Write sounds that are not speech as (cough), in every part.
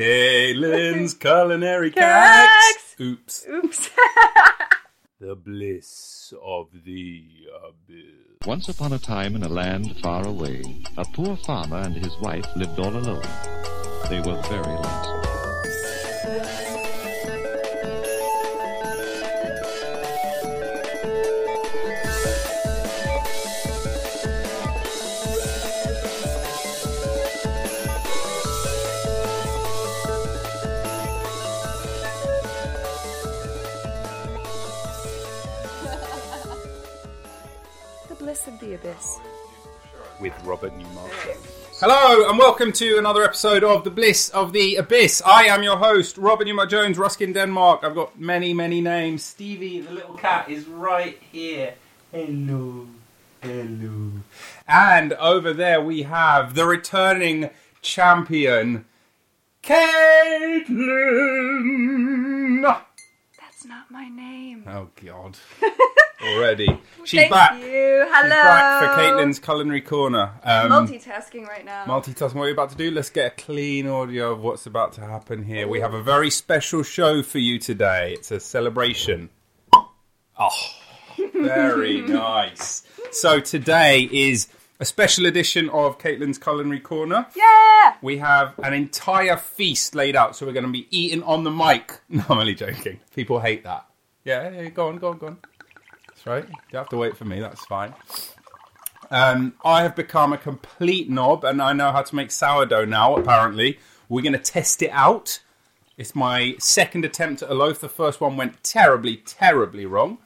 Caitlin's (laughs) culinary Cacks. cacks. Oops. Oops. (laughs) The bliss of the abyss. Once upon a time in a land far away, a poor farmer and his wife lived all alone. They were very lonesome. The abyss. with Robert Newmarket. Hello and welcome to another episode of The Bliss of the Abyss. I am your host, Robert Newmark Jones, Ruskin, Denmark. I've got many, many names. Stevie, the little cat, is right here. Hello. Hello. And over there we have the returning champion, Caitlin. That's not my name. Oh, God. (laughs) Already. She's Thank back. you. Hello. She's back for Caitlin's Culinary Corner. Um, Multitasking right now. Multitasking, what are you about to do? Let's get a clean audio of what's about to happen here. We have a very special show for you today. It's a celebration. Oh, very (laughs) nice. So today is a special edition of Caitlin's Culinary Corner. yeah. We have an entire feast laid out, so we're going to be eating on the mic. (laughs) No, I'm only joking. People hate that. Yeah, yeah, go on, go on, go on. That's right. You have to wait for me. That's fine. Um, I have become a complete knob, and I know how to make sourdough now. Apparently, we're going to test it out. It's my second attempt at a loaf. The first one went terribly, terribly wrong,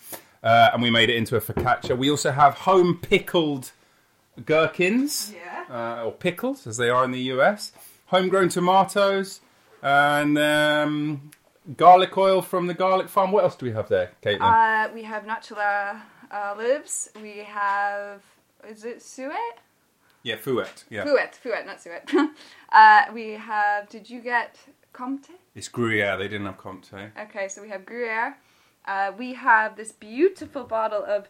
uh, and we made it into a focaccia. We also have home pickled gherkins Yeah. uh, or pickles, as they are in the US, homegrown tomatoes, and um, garlic oil from the garlic farm. What else do we have there, Caitlin? Uh, we have Natula olives. We have. Is it suet? yeah, fouet. Yeah, Fouet. Fouet, not suet. (laughs) uh, we have. Did you get Comte? it's Gruyere. They didn't have Comte. Okay, so we have Gruyere. Uh, we have this beautiful bottle of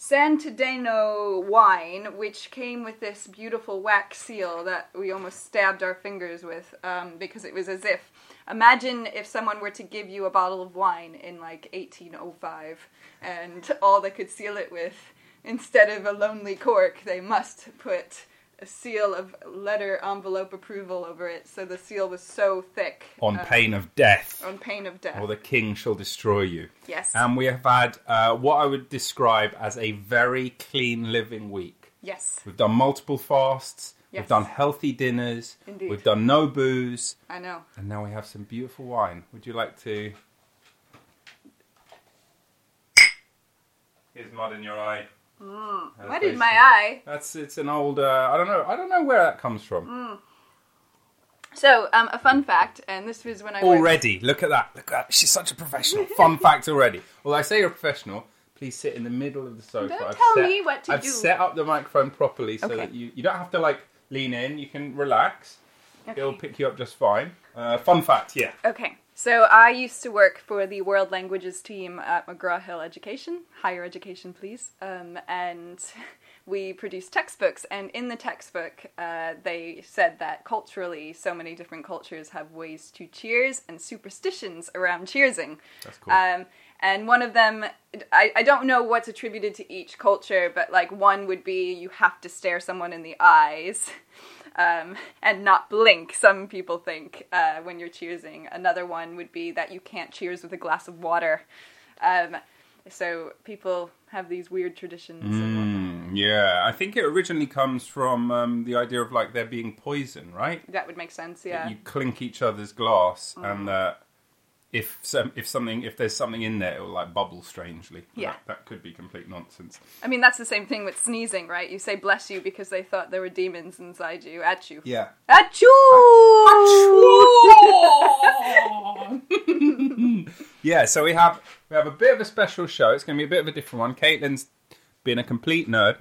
Santideno wine, which came with this beautiful wax seal that we almost stabbed our fingers with um, because it was as if. Imagine if someone were to give you a bottle of wine in like 1805 and all they could seal it with, instead of a lonely cork, they must put a seal of letter envelope approval over it. So the seal was so thick. On uh, pain of death, on pain of death. or the king shall destroy you. Yes. And we have had uh, what I would describe as a very clean living week. yes. We've done multiple fasts. Yes. We've done healthy dinners. Indeed. We've done no booze. I know. And now we have some beautiful wine. Would you like to? Here's mud in your eye. What That's is my eye? That's it's an old. Uh, I don't know. I don't know where that comes from. Mm. So, um, a fun fact, and this was when I worked- Already, look at that. Look at that. She's such a professional. Fun (laughs) fact already. Well, I say you're a professional. Please sit in the middle of the sofa. Don't I've tell set, me what to I've do. set up the microphone properly so Okay. that you you don't have to like lean in. You can relax. Okay. It'll pick you up just fine. Uh, fun fact, yeah. Okay, so I used to work for the World Languages team at McGraw Hill Education, higher education, please. Um, and (laughs) we produced textbooks, and in the textbook, uh, they said that culturally, so many different cultures have ways to cheers and superstitions around cheersing. That's cool. Um, and one of them, I, I don't know what's attributed to each culture, but like one would be you have to stare someone in the eyes (laughs) um, and not blink, some people think, uh, when you're cheersing. Another one would be that you can't cheers with a glass of water. Um, so people have these weird traditions. Mm, yeah, I think it originally comes from um, the idea of like there being poison, right? That would make sense, yeah. You clink each other's glass, Mm. and uh, if some, if something if there's something in there, it will like bubble strangely. Yeah. that, that could be complete nonsense. I mean, that's the same thing with sneezing, right? You say bless you because they thought there were demons inside you, at you. Yeah. Achoo! (laughs) yeah, so we have we have a bit of a special show. It's going to be a bit of a different one. Caitlin's been a complete nerd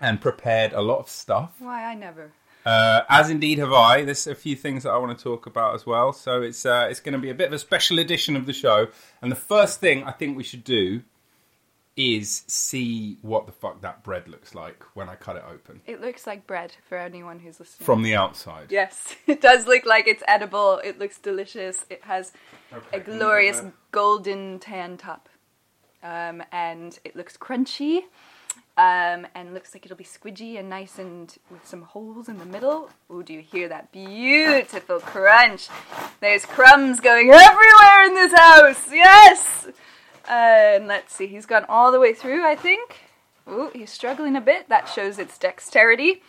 and prepared a lot of stuff. Why, I never. Uh, as indeed have I. There's a few things that I want to talk about as well. So it's uh, it's going to be a bit of a special edition of the show. And the first thing I think we should do is see what the fuck that bread looks like when I cut it open It looks like bread for anyone who's listening. from the outside. Yes, (laughs) it does look like it's edible. It looks delicious. It has Okay, a glorious golden tan top. Um, and it looks crunchy. Um, and looks like it'll be squidgy and nice and with some holes in the middle. Oh, do you hear that beautiful crunch? There's crumbs going everywhere in this house. Yes. and let's see, he's gone all the way through. I think. Oh, he's struggling a bit. That shows its dexterity.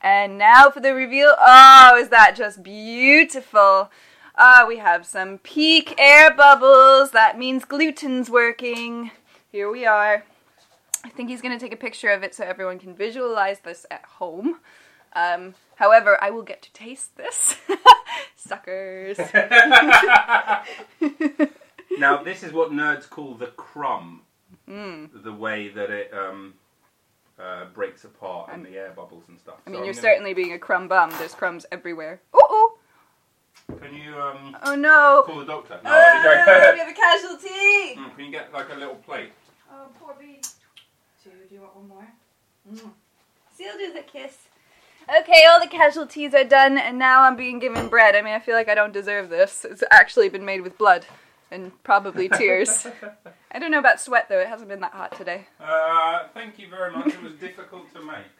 And now for the reveal. Oh, is that just beautiful? Ah, we have some peak air bubbles. That means gluten's working. Here we are. I think he's going to take a picture of it so everyone can visualize this at home. Um, however, I will get to taste this. (laughs) Suckers. (laughs) Now, this is what nerds call the crumb. Hmm. The way that it um, uh, breaks apart and the air bubbles and stuff. I mean, I'm you're gonna- certainly being a crumb bum. There's crumbs everywhere. Ooh, ooh. Can you um, Oh no. call the doctor? No, Oh, let we have a casualty. Mm, Can you get like a little plate? Oh, poor bee. Two, do you want one more? Mm. Seal does a kiss. Okay, all the casualties are done, and now I'm being given bread. I mean, I feel like I don't deserve this. It's actually been made with blood and probably (laughs) tears. I don't know about sweat, though. It hasn't been that hot today. Uh, thank you very much. It was difficult to make.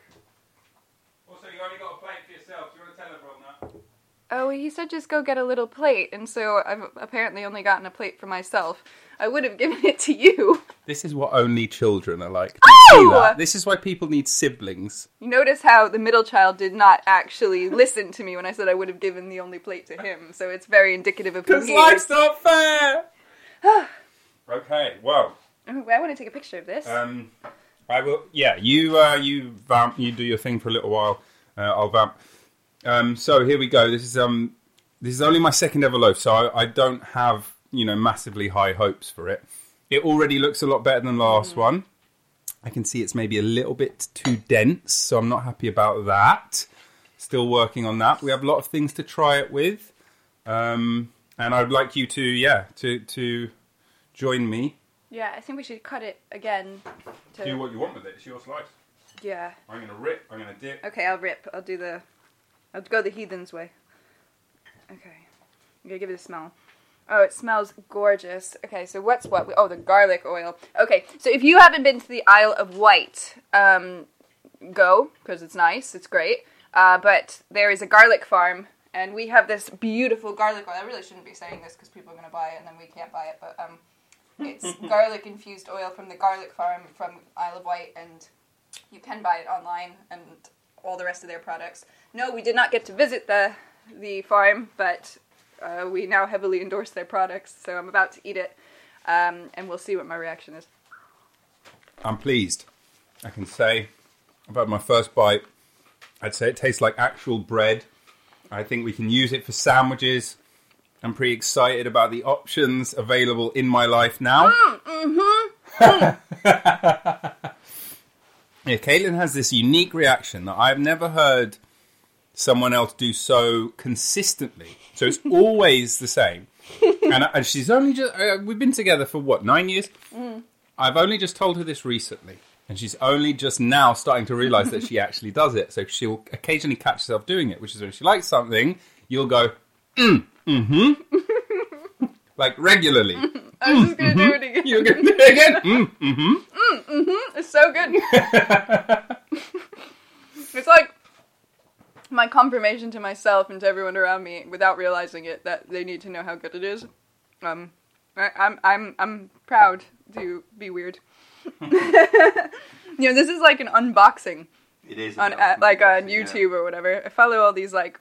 Also, you only got a plate for yourself. Do you want to tell everyone that? Oh, he said just go get a little plate, and so I've apparently only gotten a plate for myself. I would have given it to you. This is what only children are like. Do you see Oh! This is why people need siblings. You notice how the middle child did not actually listen to me when I said I would have given the only plate to him, so it's very indicative of who Because he life's not fair. (sighs) okay, well, Oh, I want to take a picture of this. um, I will. Yeah, you, uh, you vamp. You do your thing for a little while. Uh, I'll vamp. Um, so here we go. This is um, this is only my second ever loaf, so I, I don't have you know massively high hopes for it. It already looks a lot better than the last one. I can see it's maybe a little bit too dense, so I'm not happy about that. Still working on that. We have a lot of things to try it with, um, and I'd like you to, yeah, to to join me. yeah, I think we should cut it again. To, Do what you want with it. It's your slice. yeah. I'm gonna rip. I'm gonna dip. Okay, I'll rip. I'll do the. I'll go the heathen's way. Okay. I'm gonna give it a smell. Oh, it smells gorgeous. Okay, so what's what? Oh, the garlic oil. Okay, so if you haven't been to the Isle of Wight, um, go because it's nice. It's great. Uh, but there is a garlic farm, and we have this beautiful garlic oil. I really shouldn't be saying this because people are gonna buy it, and then we can't buy it. But um, it's (laughs) garlic infused oil from the garlic farm from Isle of Wight, and you can buy it online and all the rest of their products. No, we did not get to visit the the farm, but uh, we now heavily endorse their products. So I'm about to eat it, um, and we'll see what my reaction is. I'm pleased. I can say I've had my first bite. I'd say it tastes like actual bread. I think we can use it for sandwiches. I'm pretty excited about the options available in my life now. (laughs) yeah, Caitlin has this unique reaction that I've never heard someone else do so consistently. So it's (laughs) always the same. And, and she's only just, uh, we've been together for what, nine years? I've only just told her this recently, and she's only just now starting to realise that she (laughs) actually does it. So she'll occasionally catch herself doing it, which is when she likes something, you'll go, mm, mm-hmm, (laughs) like regularly. I'm just gonna do it again. You're going to do it again. (laughs) Mm, mm-hmm. It's so good. (laughs) it's like my confirmation to myself and to everyone around me, without realizing it, that they need to know how good it is. Um, I, I'm I'm I'm proud to be weird. (laughs) you know, this is like an unboxing It is on uh, like on YouTube or whatever. I follow all these like,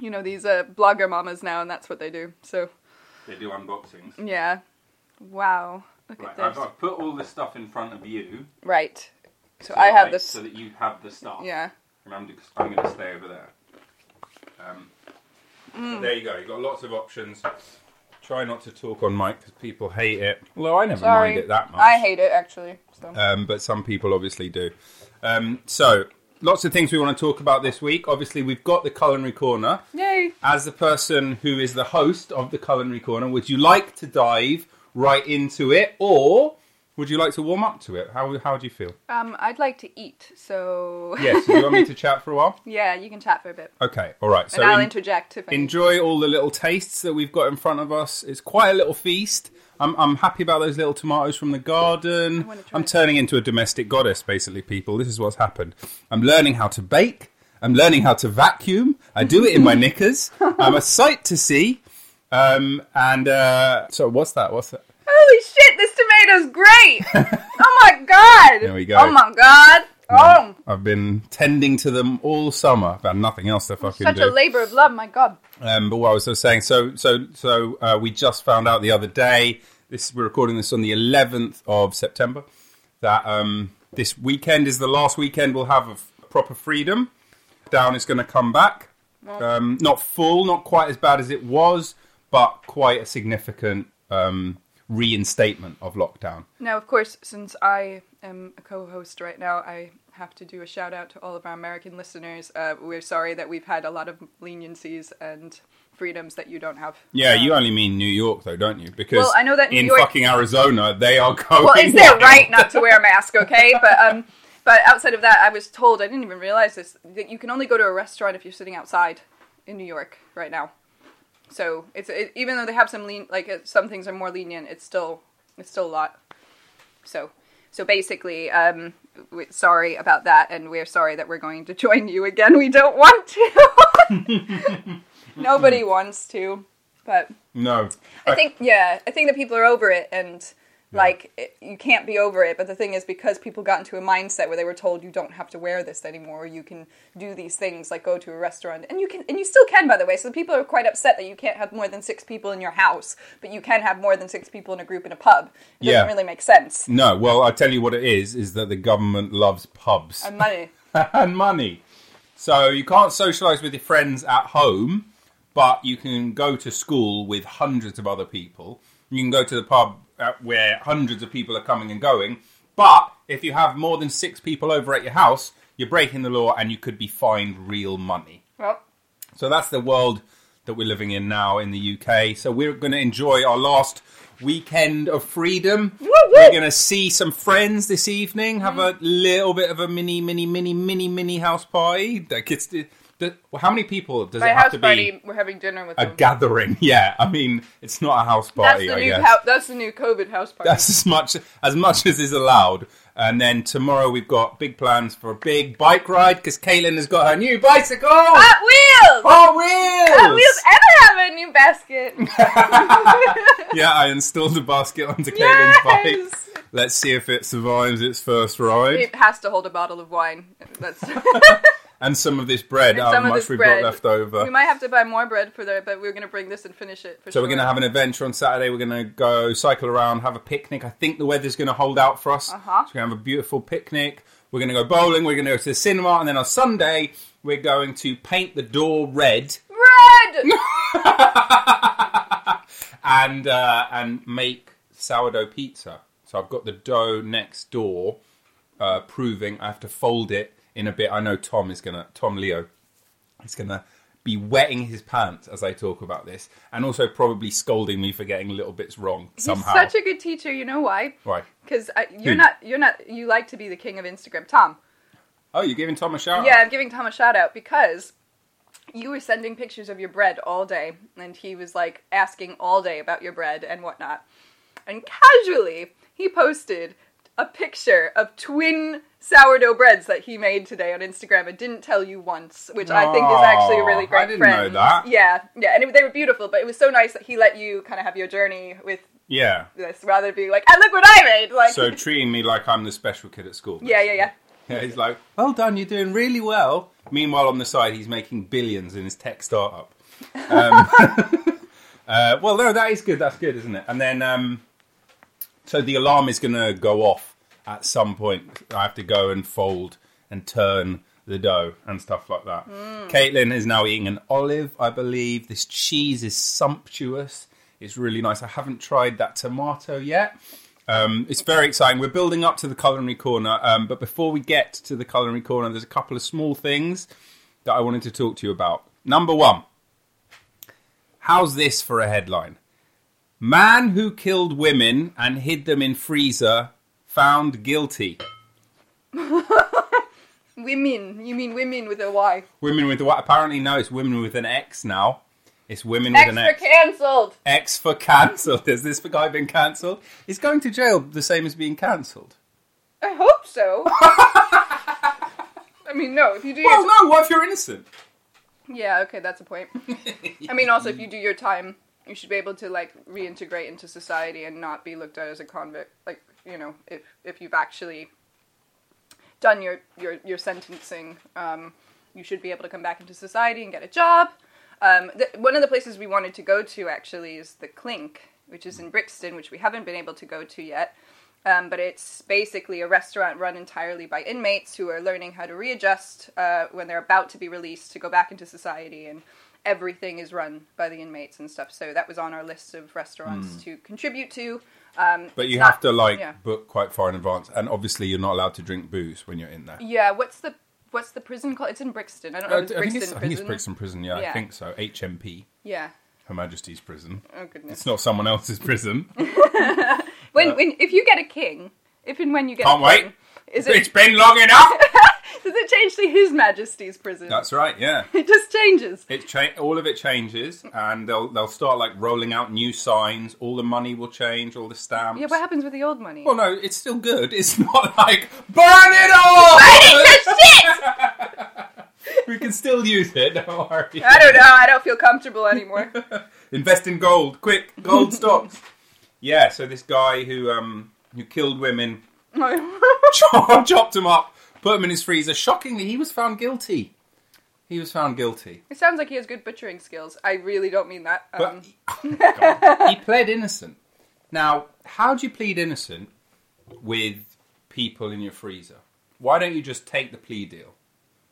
you know, these uh, blogger mamas now, and that's what they do. So They do unboxings. yeah, wow, look Right, at I've. I've put all this stuff in front of you. Right. So I that have I- this. So that you have the stuff. Yeah. And I'm, I'm going to stay over there. Um, Mm. There you go. You've got lots of options. Try not to talk on mic because people hate it. Although I never Sorry. mind it that much. I hate it actually. So. um, but some people obviously do. Um, so, lots of things we want to talk about this week. Obviously, we've got the culinary corner. Yay! As the person who is the host of the culinary corner, would you like to dive right into it, or would you like to warm up to it? How how do you feel? Um, I'd like to eat, so Yes, do you want me to (laughs) chat for a while? yeah, you can chat for a bit, Okay, all right. So and I'll in- interject if I need. enjoy all the little tastes that we've got in front of us. It's quite a little feast. I'm, I'm happy about those little tomatoes from the garden. I'm it. turning into a domestic goddess, basically, people. This is what's happened. I'm learning how to bake. I'm learning how to vacuum. I do it in my (laughs) knickers. I'm a sight to see. Um, and uh, so, what's that? What's that? Holy shit, this tomato's great! (laughs) oh my god! There we go. Oh my god! Oh, I've been tending to them all summer. I've had nothing else to fucking such do. a labor of love. My god. Um, but what I was just saying, so so so uh, we just found out the other day. This we're recording this on the 11th of September. That um, this weekend is the last weekend we'll have of proper freedom. Down is going to come back. Um, not full, not quite as bad as it was, but quite a significant um, reinstatement of lockdown. Now, of course, since I am a co-host right now, I have to do a shout out to all of our American listeners. Uh, we're sorry that we've had a lot of leniencies and freedoms that you don't have. Yeah, Um, you only mean New York though, don't you? Because Well, I know that New in York- fucking Arizona they are going. Well, it's their wild. right not to wear a mask, okay? But um, but outside of that, I was told I didn't even realize this that you can only go to a restaurant if you're sitting outside in New York right now. So it's it, even though they have some lean, like uh, some things are more lenient, it's still it's still a lot. So so basically, um, we, sorry about that, and we're sorry that we're going to (laughs) join you again. We don't want to. (laughs) Nobody wants to, but No, I think yeah, I think that people are over it, and like it, you can't be over it. But the thing is, because people got into a mindset where they were told you don't have to wear this anymore, you can do these things like go to a restaurant, and you can, and you still can, by the way. So the people are quite upset that you can't have more than six people in your house, but you can have more than six people in a group in a pub. It Yeah. doesn't really make sense. No, well, I tell you what it is: is that the government loves pubs And money. (laughs) and money. So you can't socialise with your friends at home, but you can go to school with hundreds of other people. You can go to the pub Uh, where hundreds of people are coming and going. But if you have more than six people over at your house, you're breaking the law and you could be fined real money. Well, So that's the world that we're living in now in the UK. So we're going to enjoy our last weekend of freedom. woo! We're going to see some friends this evening, have mm. a little bit of a mini, mini, mini, mini, mini house party. That gets to, the, well, how many people does my it have house to party, be? we're having dinner with A them. gathering, (laughs) yeah. I mean, it's not a house That's party. the I new guess. hou- that's the new COVID house party. That's as much as much as is allowed. And then tomorrow we've got big plans for a big bike ride because Caitlin has got her new bicycle. Hot Wheels. Hot Wheels! Hot Wheels, I have a new basket. (laughs) (laughs) yeah, I installed a basket onto Caitlin's bike. Yes. Let's see if it survives its first ride. It has to hold a bottle of wine. That's and some of this bread, how some of much this we've bread. got left over. we might have to buy more bread for that, but we're going to bring this and finish it. For so sure. we're going to have an adventure on Saturday. We're going to go cycle around, have a picnic. I think the weather's going to hold out for us. Uh-huh. So we're going to have a beautiful picnic. We're going to go bowling. We're going to go to the cinema. And then on Sunday, we're going to paint the door red Red. (laughs) and uh, and make sourdough pizza. So I've got the dough next door, uh, proving I have to fold it in a bit. I know Tom is gonna, Tom Leo, is gonna be wetting his pants as I talk about this, and also probably scolding me for getting little bits wrong somehow. He's such a good teacher. You know why? Why? Because you're Who? not. You're not. You like to be the king of Instagram, Tom. Oh, you're giving Tom a shout? Out? Yeah, out? I'm giving Tom a shout out because you were sending pictures of your bread all day, and he was like asking all day about your bread and whatnot. And casually, he posted a picture of twin sourdough breads that he made today on Instagram and didn't tell you once, which I think is actually a really great I didn't know friend. that. Yeah, yeah, and it, they were beautiful, but it was so nice that he let you kind of have your journey with Yeah. this rather than being like, "Ah, look what I made!" Like, So treating me like I'm the special kid at school. yeah, yeah, yeah. Yeah, he's like, well done, you're doing really well. Meanwhile, on the side, he's making billions in his tech startup. Um, (laughs) uh, well, no, that is good. That's good, isn't it? And then, um, so the alarm is going to go off at some point. I have to go and fold and turn the dough and stuff like that. Caitlin is now eating an olive, I believe. This cheese is sumptuous. It's really nice. I haven't tried that tomato yet. Um, it's very exciting. We're building up to the culinary corner, um, but before we get to the culinary corner, there's a couple of small things that I wanted to talk to you about. Number one, how's this for a headline? Man who killed women and hid them in freezer found guilty. (laughs) Women. You mean women with a Y? Women with what? Apparently, no, it's women with an X now. It's women with an X. For cancelled. X for cancelled. Has this guy been cancelled? Is going to jail the same as being cancelled? I hope so. (laughs) I mean, no. If you do your Well, no. What if you're innocent? Yeah, okay, that's a point. I mean, also, if you do your time, you should be able to like reintegrate into society and not be looked at as a convict. Like, you know, if if you've actually done your your your sentencing, um, you should be able to come back into society and get a job. Um, th- one of the places we wanted to go to actually is the Clink, which is in Brixton, which we haven't been able to go to yet. Um, but it's basically a restaurant run entirely by inmates who are learning how to readjust uh, when they're about to be released to go back into society, and everything is run by the inmates and stuff. So that was on our list of restaurants to contribute to. Um, But you not- have to like yeah. book quite far in advance, and obviously you're not allowed to drink booze when you're in there. Yeah, what's the what's the prison called? It's in Brixton. I don't know Uh, if it's I, think Brixton it's, I think it's Brixton Prison. Yeah, I think so. HMP, Yeah. Her Majesty's Prison. Oh goodness. It's not someone else's prison. (laughs) When when if you get a king, if and when you get Can't a wait. king, is it's it been long enough. (laughs) does it change to His Majesty's prison? That's right. Yeah. (laughs) it just changes. It cha- all of it changes, and they'll they'll start like rolling out new signs. All the money will change, all the stamps. Yeah, what happens with the old money? Well, no, it's still good. It's (laughs) not like burn it all. (laughs) we can still use it. Don't worry. I don't know. I don't feel comfortable anymore. Invest in gold, quick, gold stocks. Yeah. So this guy who um who killed women, chopped them up, put them in his freezer. Shockingly, he was found guilty. He was found guilty. it sounds like he has good butchering skills. I really don't mean that. Um, But (laughs) God. he pled innocent. Now, how do you plead innocent with people in your freezer? Why don't you just take the plea deal?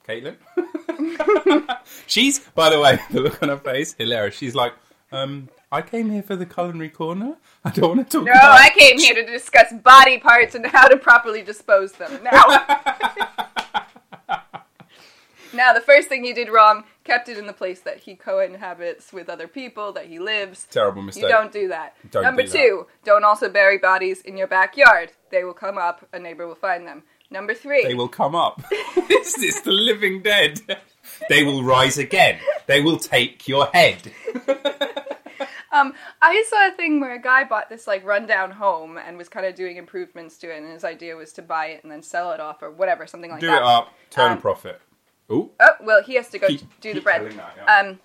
Caitlin? (laughs) She's, by the way, (laughs) the look on her face, hilarious. She's like, um, I came here for the culinary corner. I don't want to talk no, about I came here to discuss body parts and how to properly dispose them. Now, (laughs) now the first thing he did wrong, kept it in the place that he co-inhabits with other people, that he lives. Terrible mistake. You don't do that. Don't Number do that. two, don't also bury bodies in your backyard. They will come up, a neighbor will find them. Number three, They will come up. (laughs) it's, it's the living dead. They will rise again. They will take your head. (laughs) Um, I saw a thing where a guy bought this like rundown home and was kind of doing improvements to it, and his idea was to buy it and then sell it off or whatever, something like that. Do that. it up, turn Um, a profit. Ooh. Oh well, he has to go Keep- do the keep bread. that, yeah. Um,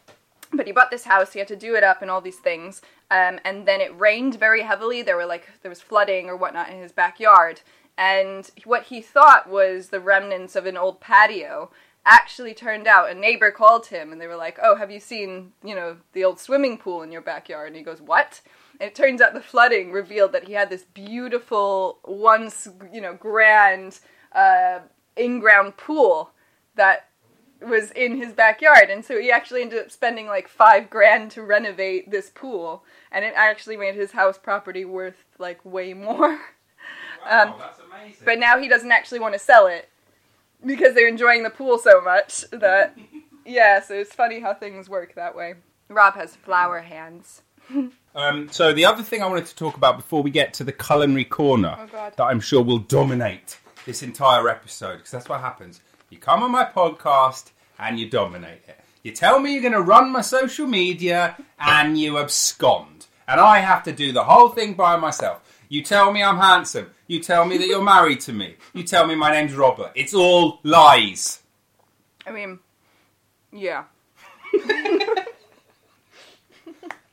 but he bought this house. He had to do it up and all these things. Um, and then it rained very heavily. There were like there was flooding or whatnot in his backyard. And what he thought was the remnants of an old patio actually turned out a neighbor called him and they were like, "Oh, have you seen you know the old swimming pool in your backyard?" And he goes, "What?" And it turns out the flooding revealed that he had this beautiful, once you know, grand uh, in-ground pool that was in his backyard and so he actually ended up spending like five grand to renovate this pool and it actually made his house property worth like way more (laughs) um, that's amazing. but now he doesn't actually want to sell it because they're enjoying the pool so much that (laughs) yeah so it's funny how things work that way rob has flower hands (laughs) Um, so the other thing I wanted to talk about before we get to the culinary corner Oh, that I'm sure will dominate this entire episode because that's what happens. You come on my podcast and you dominate it. You tell me you're going to run my social media and you abscond, and I have to do the whole thing by myself. You tell me I'm handsome. You tell me that you're married to me. You tell me my name's Robert. It's all lies. i mean yeah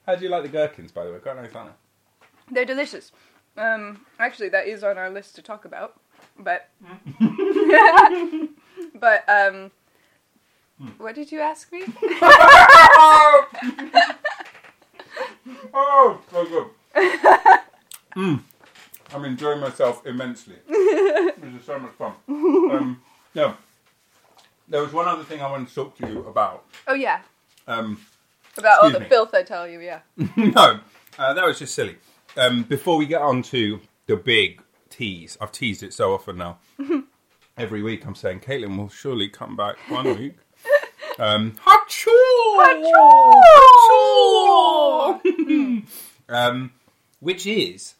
How do you like the gherkins, by the way? Quite nice, aren't they're delicious um actually that is on our list to talk about but (laughs) but um what did you ask me (laughs) Oh, so good. (laughs) mm. I'm enjoying myself immensely. (laughs) this is so much fun. Um, yeah. There was one other thing I wanted to talk to you about. oh yeah Um, about all the me. filth i tell you yeah (laughs) no, uh, that was just silly. Um, before we get on to the big tease, I've teased it so often now. (laughs) Every week I'm saying, Caitlin will surely come back one week. Um, Hachu! Hachu! um, which is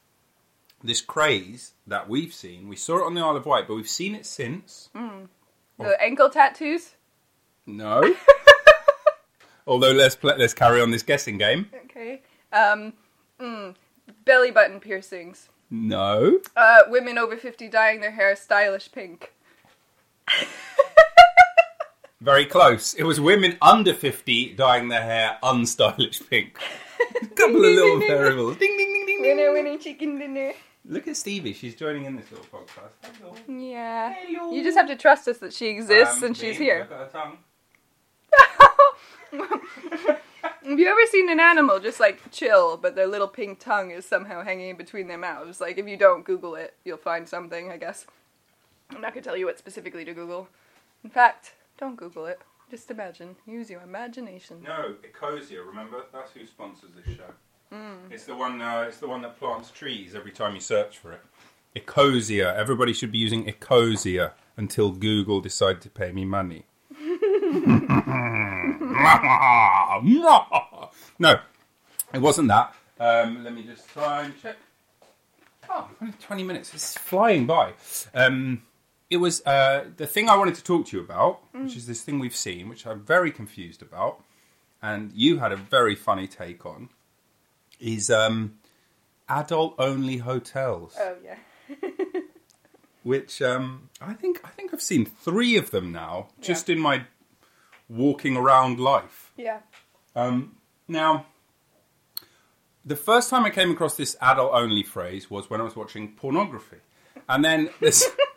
this craze that we've seen. We saw it on the Isle of Wight, but we've seen it since. The ankle tattoos. No. (laughs) Although let's play, let's carry on this guessing game. Okay. Um, mm, belly button piercings. No. Uh, women over 50 dyeing their hair stylish pink. (laughs) Very close. It was women under 50 dyeing their hair unstylish pink. (laughs) Couple of little variables. Ding, ding, ding, ding, Winner, ding. winner, chicken dinner. Look at Stevie. She's joining in this little podcast. Hello. Yeah. Hello. You just have to trust us that she exists Um, and she's here. look at her tongue. (laughs) Have you ever seen an animal just like chill, but their little pink tongue is somehow hanging in between their mouths? Like, if you don't Google it, you'll find something, I guess. I'm not gonna tell you what specifically to Google. In fact, don't Google it. Just imagine. Use your imagination. No, Ecosia. Remember, that's who sponsors this show. Hmm. It's the one. Uh, it's the one that plants trees every time you search for it. Ecosia. Everybody should be using Ecosia until Google decide to pay me money. (laughs) (laughs) no, it wasn't that. Um, let me just try and check. Oh, only 20 minutes. It's flying by. Um, it was uh, the thing I wanted to talk to you about, which is this thing we've seen, which I'm very confused about, and you had a very funny take on, is um, adult-only hotels, Oh yeah. (laughs) which um, I think I think I've seen three of them now, just in my walking around life. Yeah. Um, now, the first time I came across this adult only phrase was when I was watching pornography. And then this (laughs)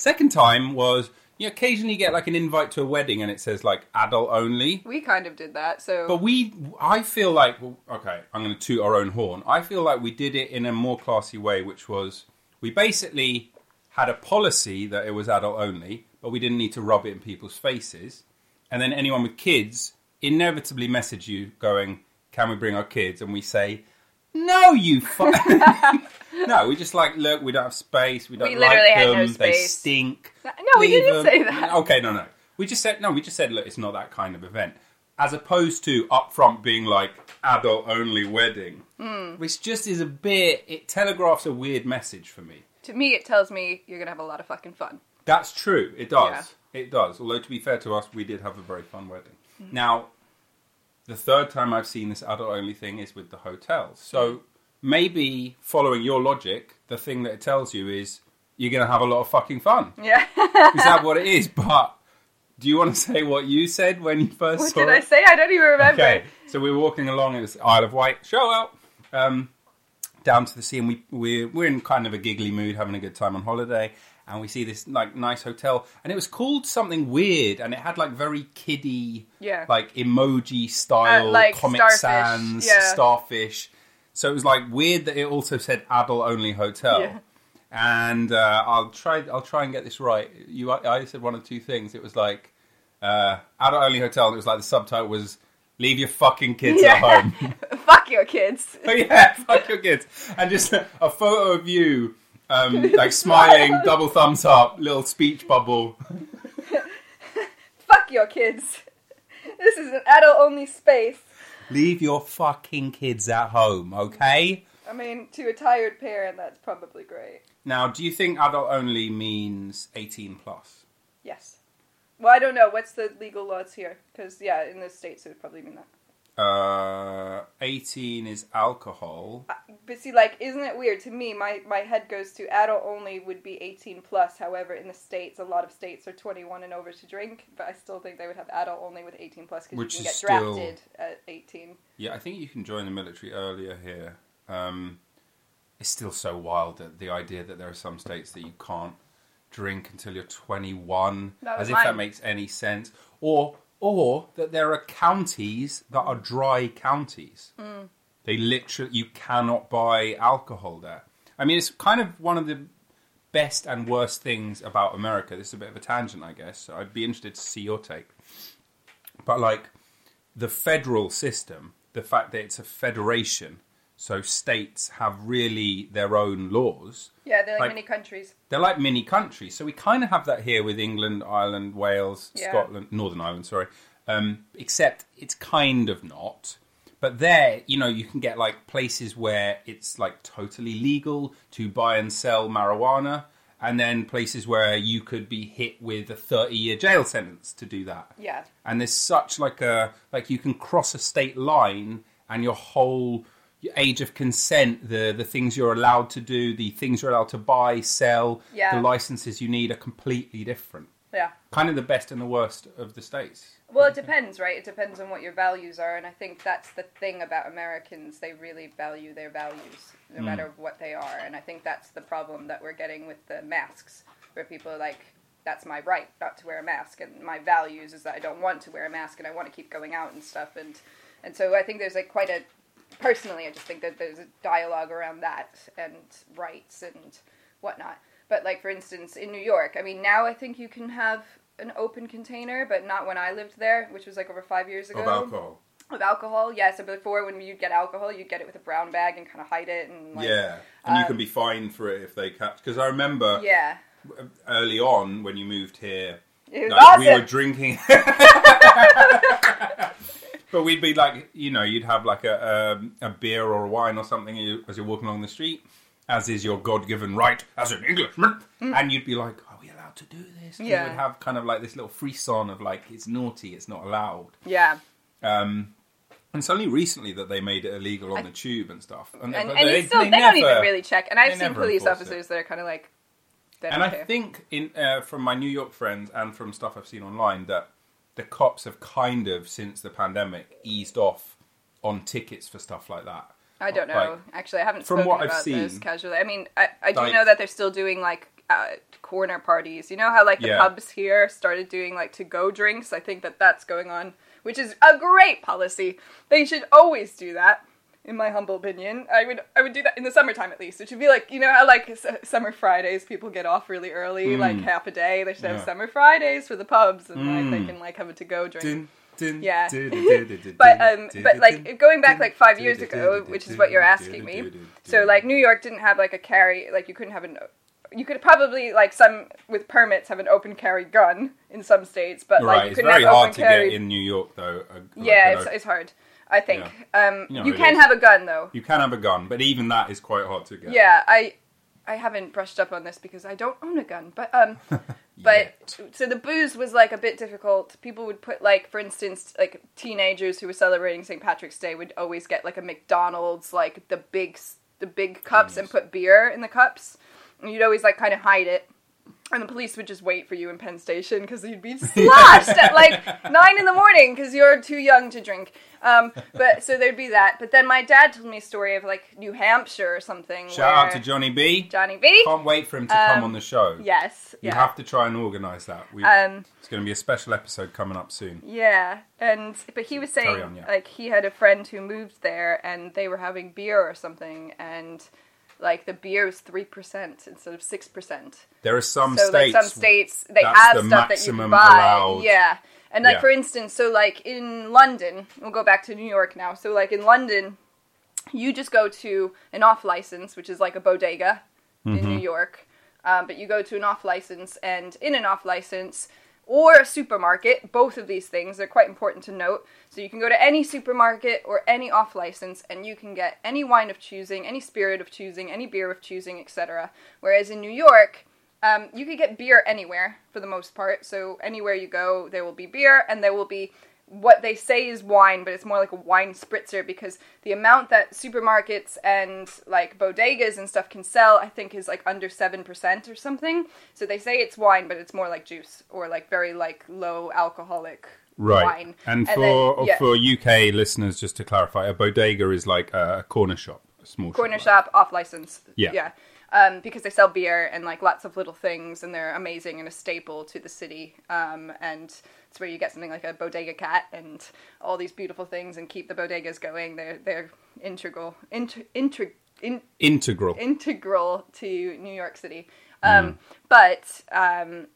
second time was you occasionally get like an invite to a wedding and it says like adult only. We kind of did that, so But we, I feel like, well, okay, I'm going to toot our own horn. I feel like we did it in a more classy way, which was we basically had a policy that it was adult only, but we didn't need to rub it in people's faces. And then anyone with kids inevitably message you going, "Can we bring our kids?" And we say, "No, you (laughs) fu-. (laughs) no." We just like look. We don't have space. We don't We like literally had them. no They space. stink. No, we Leave didn't say that. Okay, no, no. We just said no. We just said look, it's not that kind of event, as opposed to upfront being like adult only wedding, Hmm. which just is a bit. It telegraphs a weird message for me. to me it tells me you're gonna have a lot of fucking fun. That's true. It does. It does. Although to be fair to us, we did have a very fun wedding. Mm-hmm. Now, the third time I've seen this adult only thing is with the hotels. So. Maybe following your logic, the thing that it tells you is you're going to have a lot of fucking fun. Yeah. (laughs) Is that what it is? But do you want to say what you said when you first what saw did it? I say? I don't even remember. Okay, so we were walking along in this Isle of Wight show out, um, down to the sea, and we we're, we're in kind of a giggly mood, having a good time on holiday, and we see this like nice hotel, and it was called something weird, and it had like very kiddie, Yeah. like emoji style, Uh, like Comic Starfish, Sans, yeah. starfish. So it was like weird that it also said adult only hotel. Yeah. And uh, I'll try. I'll try and get this right. You, I said one of two things. It was like uh, adult only hotel. And it was like the subtitle was "Leave your fucking kids Yeah. at home." (laughs) (laughs) Fuck your kids. oh yeah, fuck your kids. And just a, a photo of you, um, (laughs) like smiling, double thumbs up, little speech bubble. Fuck your kids. This is an adult only space. Leave your fucking kids at home, okay? I mean, to a tired parent, that's probably great. Now, do you think adult only means eighteen plus? Yes. Well, I don't know. What's the legal laws here? Because, yeah, in the States, it would probably mean that. Uh, eighteen is alcohol. But see, like, isn't it weird? To me, my, my head goes to adult only would be 18 plus. However, in the States, a lot of states are 21 and over to drink. But I still think they would have adult only with 18 plus because you can get still- drafted at 18. Yeah, I think you can join the military earlier here. Um, it's still so wild that the idea that there are some states that you can't drink until you're 21, That was as if that makes any sense, or or that there are counties that are dry counties. Mm. They literally you cannot buy alcohol there. I mean, it's kind of one of the best and worst things about America. This is a bit of a tangent, I guess. So I'd be interested to see your take. But like the federal system, the fact that it's a federation, so states have really their own laws. Yeah, they're like, Like- many countries. They're like mini countries. So we kind of have that here with England, Ireland, Wales, Yeah. Scotland, Northern Ireland, sorry. Um, except it's kind of not. But there, you know, you can get like places where it's like totally legal to buy and sell marijuana, and then places where you could be hit with a 30 year jail sentence to do that. Yeah. And there's such like a like you can cross a state line and your whole age of consent, the the things you're allowed to do, the things you're allowed to buy, sell, Yeah. the licenses you need are completely different. Yeah. Kind of the best and the worst of the states. Well, it depends, right? It depends on what your values are, and I think that's the thing about Americans. They really value their values, no mm. matter what they are, and I think that's the problem that we're getting with the masks, where people are like, "That's my right not to wear a mask," and my values is that I don't want to wear a mask and I want to keep going out and stuff, and and so I think there's like quite a personally, I just think that there's a dialogue around that and rights and whatnot. But like for instance, in New York, I mean, now I think you can have an open container, but not when I lived there, which was like over five years ago. Of alcohol. Of alcohol, yeah. So before, when you'd get alcohol, you'd get it with a brown bag and kind of hide it and like, yeah. And you um, can be fined for it if they catch. Because I remember yeah. early on when you moved here, like, we were drinking. (laughs) (laughs) but we'd be like, you know, you'd have like a um, a beer or a wine or something as you're walking along the street, as is your God given right as an Englishman, and you'd be like, "Are we allowed to do this?" And Mm. Yeah. You would have kind of like this little frisson of like, "It's naughty, it's not allowed." yeah. Um, and it's only recently that they made it illegal on the tube and stuff. And, And, but and they, you still, they, don't even really check. And I've seen never police enforce officers that are kind of like, they And I care. think in uh, from my New York friends and from stuff I've seen online that the cops have kind of since the pandemic eased off on tickets for stuff like that. I don't know. Like, Actually, I haven't from what I've seen- casually. I mean, I, I do Like- know that they're still doing like uh, corner parties. You know how like the Yeah. pubs here started doing like to go drinks. I think that that's going on, which is a great policy. They should always do that. In my humble opinion, I would I would do that in the summertime at least. It should be like you know how like s- summer Fridays people get off really early, like half a day. They should have Mm. Yeah. summer Fridays for the pubs, and like they Mm. can like have a to go drink. Dun, dun, Yeah. dun, But um, but like going back like five years ago, which is what you're asking me. So like New York didn't have like a carry, like you couldn't have an. You could probably like some with permits have an open carry gun in some states, but like right, you it's couldn't very have hard open to carry. get in New York though. a- like yeah, it's, it's hard. I think um, You know, you can is. have a gun though. you can have a gun, but even that is quite hard to get. Yeah, I I haven't brushed up on this because I don't own a gun, but um, (laughs) but so the booze was like a bit difficult. People would put like, for instance, like teenagers who were celebrating St. Patrick's Day would always get like a McDonald's, like the big the big cups, and put beer in the cups, and you'd always like kind of hide it. And the police would just wait for you in Penn Station because you'd be (laughs) sloshed at like nine in the morning because you're too young to drink. Um, but so there'd be that. But then my dad told me a story of like New Hampshire or something. Shout out to Johnny B. Johnny B. Can't wait for him to come Um, on the show. Yes. You yeah. have to try and organise that. We, Um, it's going to be a special episode coming up soon. yeah, and but he was saying Carry on, yeah. like he had a friend who moved there and they were having beer or something and like the beer was three percent instead of six percent. There are some so states. like some states they have the stuff that you can buy. allowed. Yeah. And like Yeah. for instance, so like in London, we'll go back to New York now. So like in London, you just go to an off license, which is like a bodega in Mm-hmm. New York. Um, but you go to an off license, and in an off license or a supermarket, both of these things are quite important to note. So you can go to any supermarket or any off license, and you can get any wine of choosing, any spirit of choosing, any beer of choosing, etc. Whereas in New York, um, you could get beer anywhere for the most part. So anywhere you go, there will be beer, and there will be what they say is wine, but it's more like a wine spritzer because the amount that supermarkets and like bodegas and stuff can sell, I think, is like under seven percent or something. So they say it's wine, but it's more like juice or like very like low alcoholic Right. wine. And And for then- yeah. for UK listeners, just to clarify, a bodega is like a corner shop, a small corner shop. shop off license. Yeah. yeah. Um, because they sell beer and like lots of little things, and they're amazing and a staple to the city. Um, and it's where you get something like a bodega cat and all these beautiful things, and keep the bodegas going. They're they're integral, inter, inter, in, Integral. integral to New York City. Mm. Um, But um,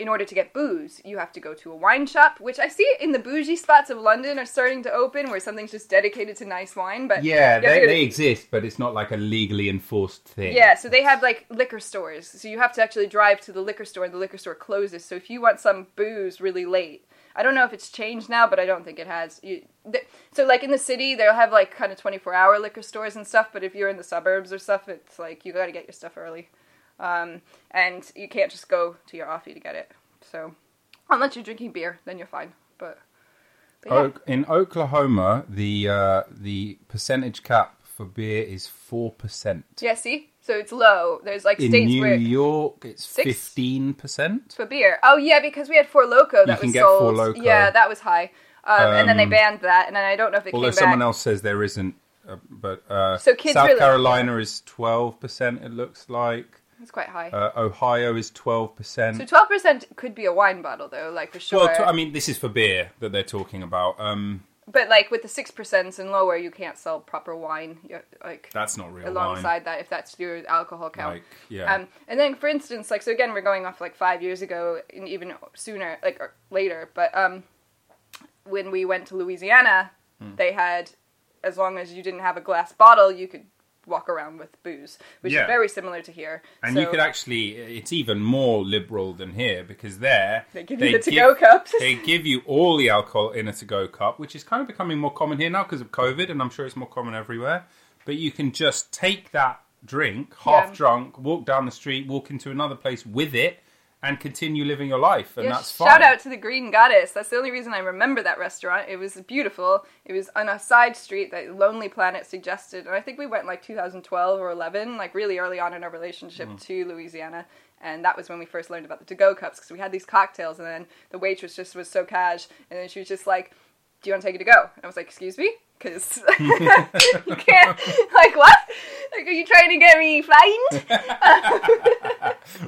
in order to get booze, you have to go to a wine shop, which I see in the bougie spots of London are starting to open, where something's just dedicated to nice wine. But yeah, you have to they, to- they exist, but it's not like a legally enforced thing. yeah, so they have like liquor stores. So you have to actually drive to the liquor store and the liquor store closes. So if you want some booze really late, I don't know if it's changed now, but I don't think it has. You, th- so like in the city, they'll have like kind of twenty four hour liquor stores and stuff. But if you're in the suburbs or stuff, it's like you got to get your stuff early, um, and you can't just go to your offie to get it. So unless you're drinking beer, then you're fine. But, but yeah. In Oklahoma, the uh, the percentage cap for beer is four percent. yeah, see, so it's low. There's like In states New where York, it's fifteen percent. for beer. Oh yeah, because we had Four Loko that was sold. Loko. Yeah, that was high. Um, and then they Um, banned that, and then I don't know if it Although someone else says there isn't, uh, but uh, So kids South really- Carolina is twelve percent. It looks like It's quite high. uh, Ohio is 12%. so twelve percent could be a wine bottle, though, like for sure. Well, I mean, this is for beer that they're talking about. Um, but like with the six percent and lower, you can't sell proper wine. Like that's not real alongside that, if that's your alcohol count. Like, yeah, Um, and then, for instance, like so again, we're going off like five years ago, and even sooner, like or later. But um, when we went to Louisiana, Hmm. they had, as long as you didn't have a glass bottle, you could walk around with booze, which Yeah. is very similar to here. and So you could actually, it's even more liberal than here because there they give you the to-go cups. they give you all the alcohol in a to-go cup, which is kind of becoming more common here now because of COVID, and I'm sure it's more common everywhere. But you can just take that drink, half Yeah. drunk, walk down the street, walk into another place with it, and continue living your life, and Yeah, that's fine. shout out to the Green Goddess. That's the only reason I remember that restaurant. It was beautiful. It was on a side street that Lonely Planet suggested, and I think we went like 2012 or 11, like really early on in our relationship Mm-hmm. to Louisiana. And that was when we first learned about the to-go cups because we had these cocktails, and then the waitress just was so cash, and then she was just like, "Do you want to take it to go?" And I was like, "Excuse me." Because (laughs) you can't, like, what? Like, are you trying to get me fined?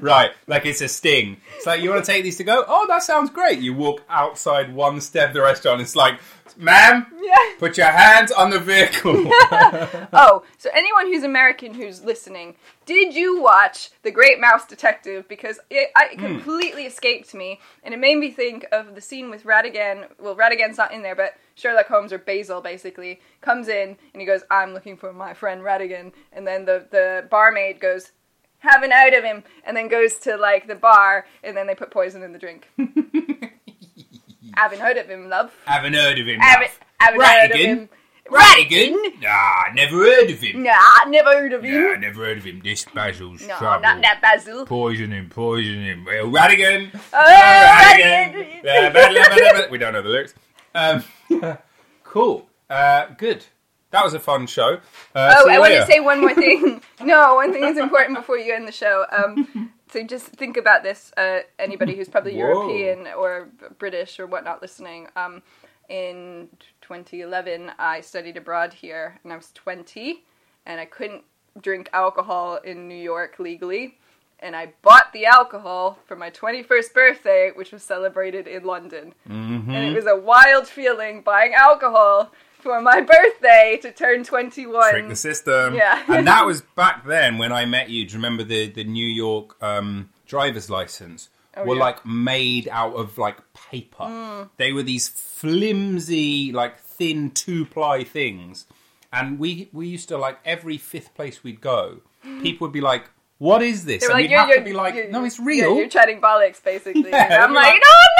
Right, like it's a sting. It's like you want to take these to go. Oh, that sounds great. You walk outside one step of the restaurant. It's like, ma'am, Yeah. put your hands on the vehicle. (laughs) Oh, so anyone who's American who's listening, did you watch The Great Mouse Detective? Because it, it hmm. completely escaped me, and it made me think of the scene with Ratigan. Well, Ratigan's not in there, but Sherlock Holmes or Basil basically comes in and he goes, "I'm looking for my friend Ratigan," and then the the barmaid goes. Have an out of him, and then goes to like the bar, and then they put poison in the drink. (laughs) Haven't heard of him, love. Haven't heard of him. Haven't, haven't heard of Ratigan? him. Ratigan? Nah, never heard of him. Nah, never heard of him. Nah, never heard of him. This Basil's No, trouble. not that Basil. Poison him, poison him. Well, Ratigan. Oh, Ratigan. Ratigan. We don't know the lyrics. Um, (laughs) cool. Uh, good. That was a fun show. Uh, Oh, I want to say one more (laughs) thing. no, one thing is important before you end the show. Um, so just think about this. Uh, anybody who's probably Whoa. European or British or whatnot listening. Um, in 2011, I studied abroad here, and I was 20, and I couldn't drink alcohol in New York legally. And I bought the alcohol for my 21st birthday, which was celebrated in London. Mm-hmm. And it was a wild feeling buying alcohol for my (laughs) birthday to turn 21. Trick the system. Yeah. and (laughs) that was back then when I met you. Do you remember the, the New York um, driver's license? Oh, were yeah. like made out of like paper. Mm. They were these flimsy, like thin two ply things. And we we used to like every fifth place we'd go, (gasps) people would be like, "What is this?" They were and like, we'd you're, have you're, to be like, "No, it's real." you're chatting bollocks, basically. (laughs) Yeah, and I'm like, like- no, I'm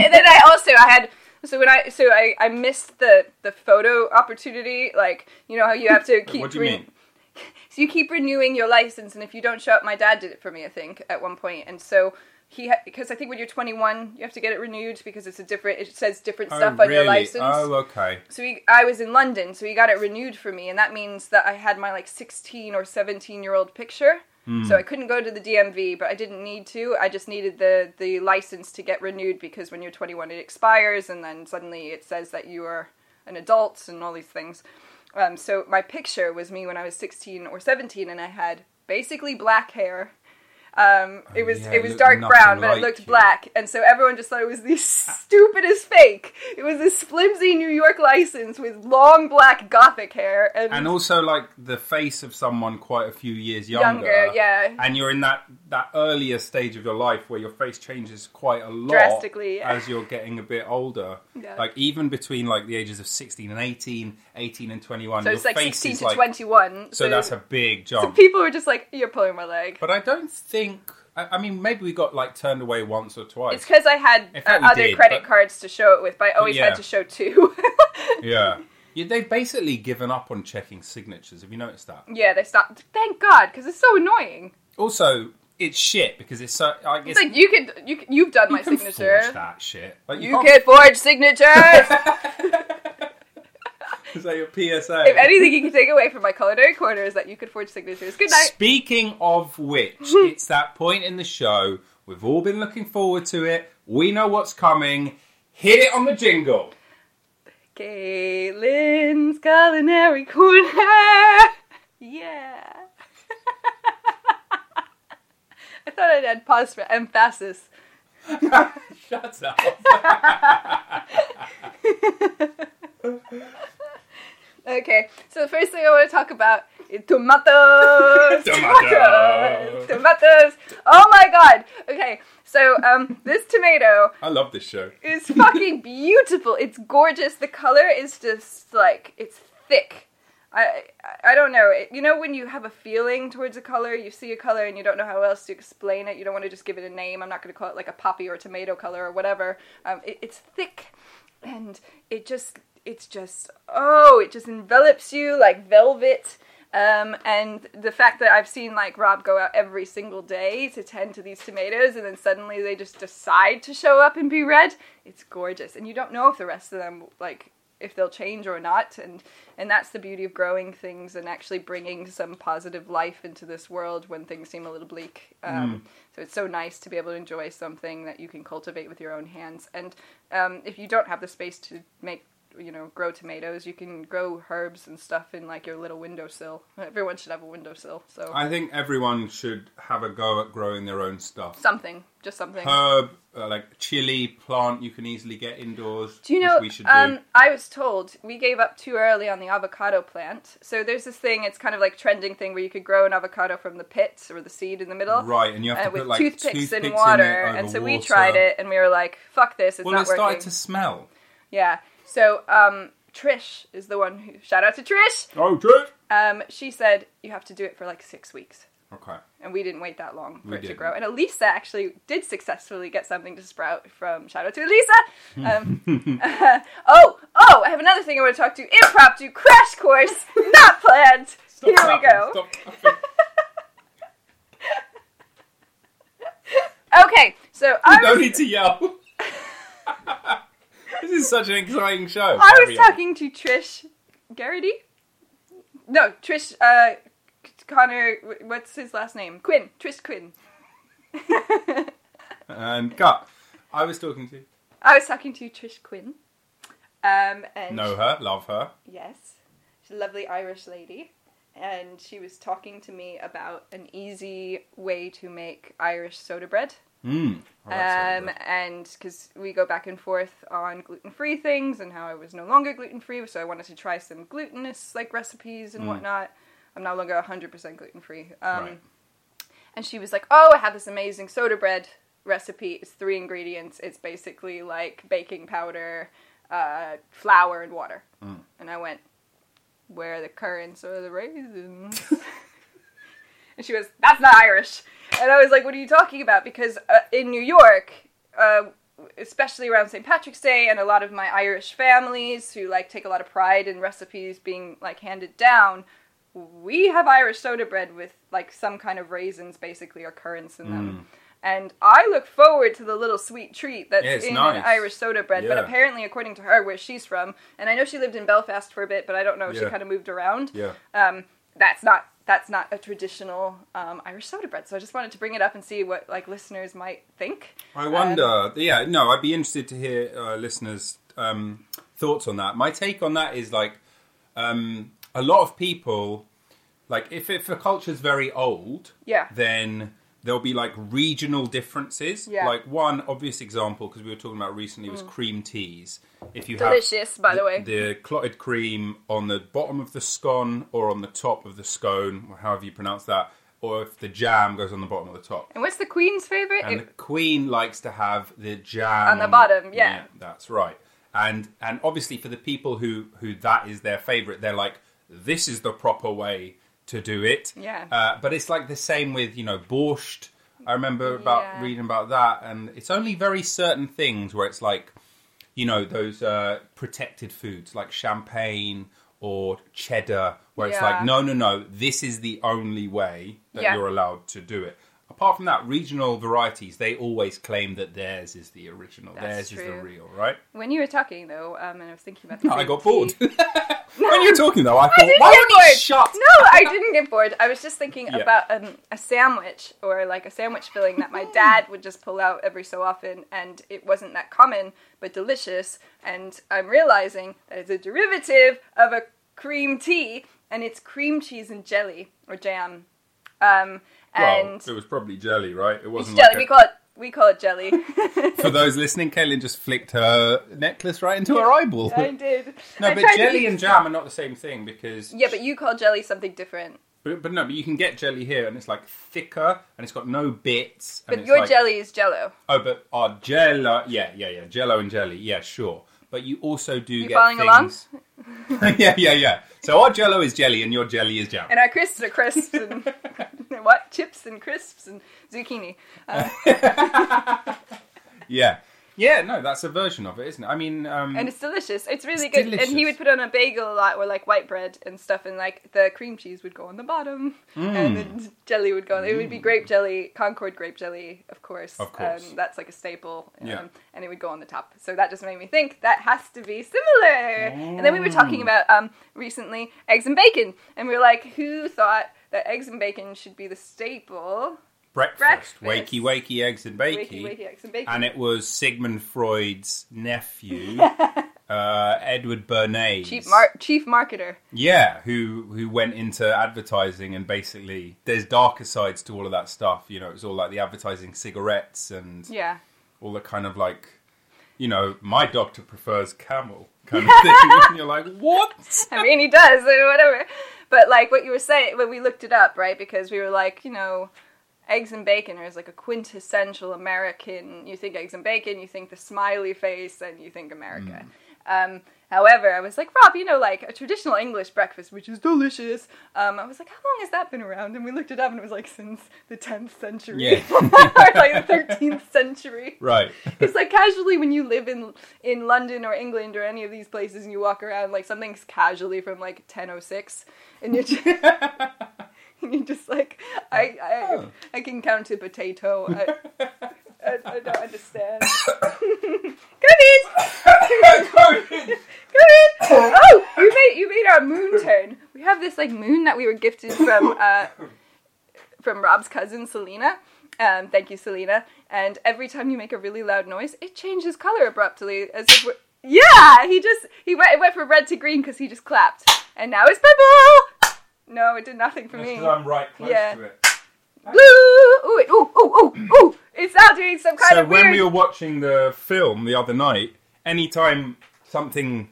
not. And then I (laughs) also I had so when I so I I missed the the photo opportunity. Like you know how you have to keep. what do you re- mean? (laughs) So you keep renewing your license, and if you don't show up, my dad did it for me, I think, at one point, and so. He ha- because I think when you're 21, you have to get it renewed because it's a different. It says different Oh, stuff on your license. Oh, okay. So he, I was in London, so he got it renewed for me, and that means that I had my like 16 or 17 year old picture. Hmm. So I couldn't go to the DMV, but I didn't need to. I just needed the the license to get renewed because when you're 21, it expires, and then suddenly it says that you are an adult and all these things. Um, so my picture was me when I was 16 or 17, and I had basically black hair. Um, it was Oh, yeah, it it was looked dark brown, but like it looked you. black, and so everyone just thought it was the (laughs) stupidest fake. It was this flimsy New York license with long black gothic hair and, And also like the face of someone quite a few years younger. younger, yeah. And you're in that that earlier stage of your life where your face changes quite a lot Drastically, yeah. as you're getting a bit older. Yeah. Like even between like the ages of 16 and 18, 18 and 21, So it's like face 16 to like 21. so that's a big jump. so people were just like, "You're pulling my leg." but I don't think I, I mean, maybe we got like turned away once or twice. It's because I had In uh, we other did, credit but- cards to show it with, but I always yeah. had to show two. (laughs) yeah. yeah, they've basically given up on checking signatures. Have you noticed that? yeah, they stopped. Thank God, because it's so annoying. Also, it's shit because it's so. I guess It's like you could, you, you've done you my can signature. forge that shit. Like, You can't- can forge signatures. (laughs) (laughs) Is that your PSA? if anything you can take away from my culinary corner is that you could forge signatures. Good night. Speaking of which, (laughs) it's that point in the show. We've all been looking forward to it. We know what's coming. Hit it on the jingle. Caitlin's culinary corner. (laughs) Yeah. I thought I'd add pause for emphasis. Shut up. Okay, so the first thing I want to talk about is tomatoes. (laughs) Tomatoes. (laughs) tomatoes. Oh my god. Okay, so um, this tomato I love this show. is (laughs) fucking beautiful. It's gorgeous. The color is just like it's thick. I I- don't know. It, you know when you have a feeling towards a color, you see a color and you don't know how else to explain it. You don't want to just give it a name. I'm not going to call it like a poppy or tomato color or whatever. Um, it, it's thick, and it just it's just oh, it just envelops you like velvet. Um, and the fact that I've seen like Rob go out every single day to tend to these tomatoes, and then suddenly they just decide to show up and be red, it's gorgeous. And you don't know if the rest of them like if they'll change or not, and and that's the beauty of growing things and actually bringing some positive life into this world when things seem a little bleak. Um, So it's so nice to be able to enjoy something that you can cultivate with your own hands. And um, if you don't have the space to make you know grow tomatoes. You can grow herbs and stuff in like your little windowsill. (laughs) Everyone should have a windowsill so. I think everyone should have a go at growing their own stuff. something. Just something. Herb, uh, like chili plant, you can easily get indoors. do you know we should um, do? i was told we gave up too early on the avocado plant. So there's this thing it's kind of like trending thing where you could grow an avocado from the pit or the seed in the middle. Right, and you have uh, to with put like toothpicks, in and it water. And so we tried it and we were like fuck this it's Well, not it started working. to smell. yeah so um, trish is the one who shout out to trish Oh, Trish. um, she said you have to do it for like six weeks Okay. and we didn't wait that long for We it to didn't. grow. And Elisa actually did successfully get something to sprout from shout out to Elisa. Um, (laughs) oh, oh, I have another thing I want to talk to. Impromptu crash course, not planned. Stop Here we go. Stop. (laughs) Okay, so I no was, need to yell. This is such an exciting show. I Carry was on. talking to Trish Garrity. No, Trish uh, Connor. What's his last name? Quinn. Trish Quinn. (laughs) And cut. I was talking to. I was talking to Trish Quinn. Um, and Know her, love her. Yes. She's a lovely Irish lady. And she was talking to me about an easy way to make Irish soda bread. Mm. Oh, Um, and because we go back and forth on gluten free things and how I was no longer gluten free, so I wanted to try some glutinous like recipes and Mm. whatnot. I'm no longer 100% gluten free. Um, Right. And she was like, Oh, I have this amazing soda bread recipe. It's three ingredients. It's basically like baking powder, uh, flour, and water. Mm. And I went, Where are the currants or the raisins? (laughs) and she was, That's not Irish. And I was like, What are you talking about? Because uh, in New York, uh, especially around St. Patrick's Day, and a lot of my Irish families who like take a lot of pride in recipes being like handed down, we have Irish soda bread with like some kind of raisins, basically, or currants in them. And I look forward to the little sweet treat that's Yeah, in nice. an Irish soda bread. But apparently, according to her, where she's from, and I know she lived in Belfast for a bit, but I don't know if she kind of moved around. Yeah. Um, that's not that's not a traditional um, Irish soda bread. So I just wanted to bring it up and see what like listeners might think. I wonder. yeah, no, I'd be interested to hear uh, listeners' um, thoughts on that. My take on that is like um, a lot of people, like if if a culture's very old, Yeah. then there'll be like regional differences. Yeah. Mm. Like one obvious example because we were talking about recently was cream teas. If you Delicious, have by the way. the clotted cream on the bottom of the scone or on the top of the scone, or however you pronounce that, or if the jam goes on the bottom or the top. And what's the Queen's favorite? And It- the Queen likes to have the jam On the bottom, yeah. that's right. And and obviously for the people who who that is their favorite, they're like, this is the proper way to do it. Yeah. Uh, but it's like the same with you know borscht I remember about Yeah. reading about that, and it's only very certain things where it's like, you know, those uh, protected foods like champagne or cheddar, where it's like, no, no, no, this is the only way that Yeah. you're allowed to do it. Apart from that, regional varieties, they always claim that theirs is the original, That's theirs is the real, right? When you were talking though, um, and I was thinking about the I got bored. (laughs) when you were talking though, I thought, why would you shut No, I didn't get bored. I was just thinking Yeah. about um, a sandwich or like a sandwich filling that my dad would just pull out every so often, and it wasn't that common but delicious. And I'm realizing that it's a derivative of a cream tea, and it's cream cheese and jelly or jam. Um, and well, it was probably jelly, right? It wasn't jelly. like we a- call it we call it jelly. (laughs) For those listening, Caitlin just flicked her necklace right into her eyeball. I did. (laughs) No, I but jelly and jam are not the same thing because Yeah, but you call jelly something different. but, but no, but you can get jelly here and it's like thicker and it's got no bits. And But it's your like, jelly is jello. Oh, but our jello, yeah, yeah, yeah, jello and jelly, yeah, sure. But you also do You get following along? things. (laughs) yeah, yeah, yeah. So our jello is jelly and your jelly is jam. And our crisps are crisps and (laughs) what? Chips and crisps and zucchini. Uh, (laughs) Yeah, yeah. No, that's a version of it, isn't it? I mean, um, and it's delicious. It's really It's good. And he would put on a bagel a lot or like white bread and stuff and like the cream cheese would go on the bottom and the jelly would go on. It would be grape jelly, Concord grape jelly, of course. Of course. Um, that's like a staple. Um, Yeah. And it would go on the top. So that just made me think that has to be similar. And then we were talking about um, recently eggs and bacon. And we were like, who thought that eggs and bacon should be the staple? Breakfast, breakfast. wakey, wakey, eggs and bakey. Wakey, wakey, eggs and bacon. and it was Sigmund Freud's nephew, (laughs) uh, Edward Bernays. Chief, mar- chief marketer. Yeah, who who went into advertising and basically there's darker sides to all of that stuff. You know, it's all like the advertising cigarettes and Yeah. all the kind of like, you know, my doctor prefers camel kind of thing. and (laughs) you're like, what? I mean, he does, (laughs) whatever. But like what you were saying when we looked it up, right? Because we were like, you know, eggs and bacon is like a quintessential American. You think eggs and bacon, you think the smiley face, and you think America. Um, however, I was like, Rob, you know, like a traditional English breakfast, which is delicious. Um, I was like, how long has that been around? And we looked it up, and it was like since the 10th century, Yeah. (laughs) or like the 13th century. Right. It's like casually when you live in in London or England or any of these places and you walk around like something's casually from like 1006 and you're (laughs) (laughs) (laughs) you're just like I I, Oh. I can count a potato. I, I, I don't understand. (laughs) Come in, come in. Oh, you made you made our moon turn. We have this like moon that we were gifted from uh, from Rob's cousin Selena. Um, thank you, Selena. And every time you make a really loud noise, it changes color abruptly, as if we're... yeah. He just he went it went from red to green because he just clapped, and now it's purple. No, it did nothing for That's me. 'cause I'm right close Yeah. to it. Blue. Ooh, it, ooh, ooh, ooh, ooh. It's now doing some kind So of when weird. we were watching the film the other night, anytime something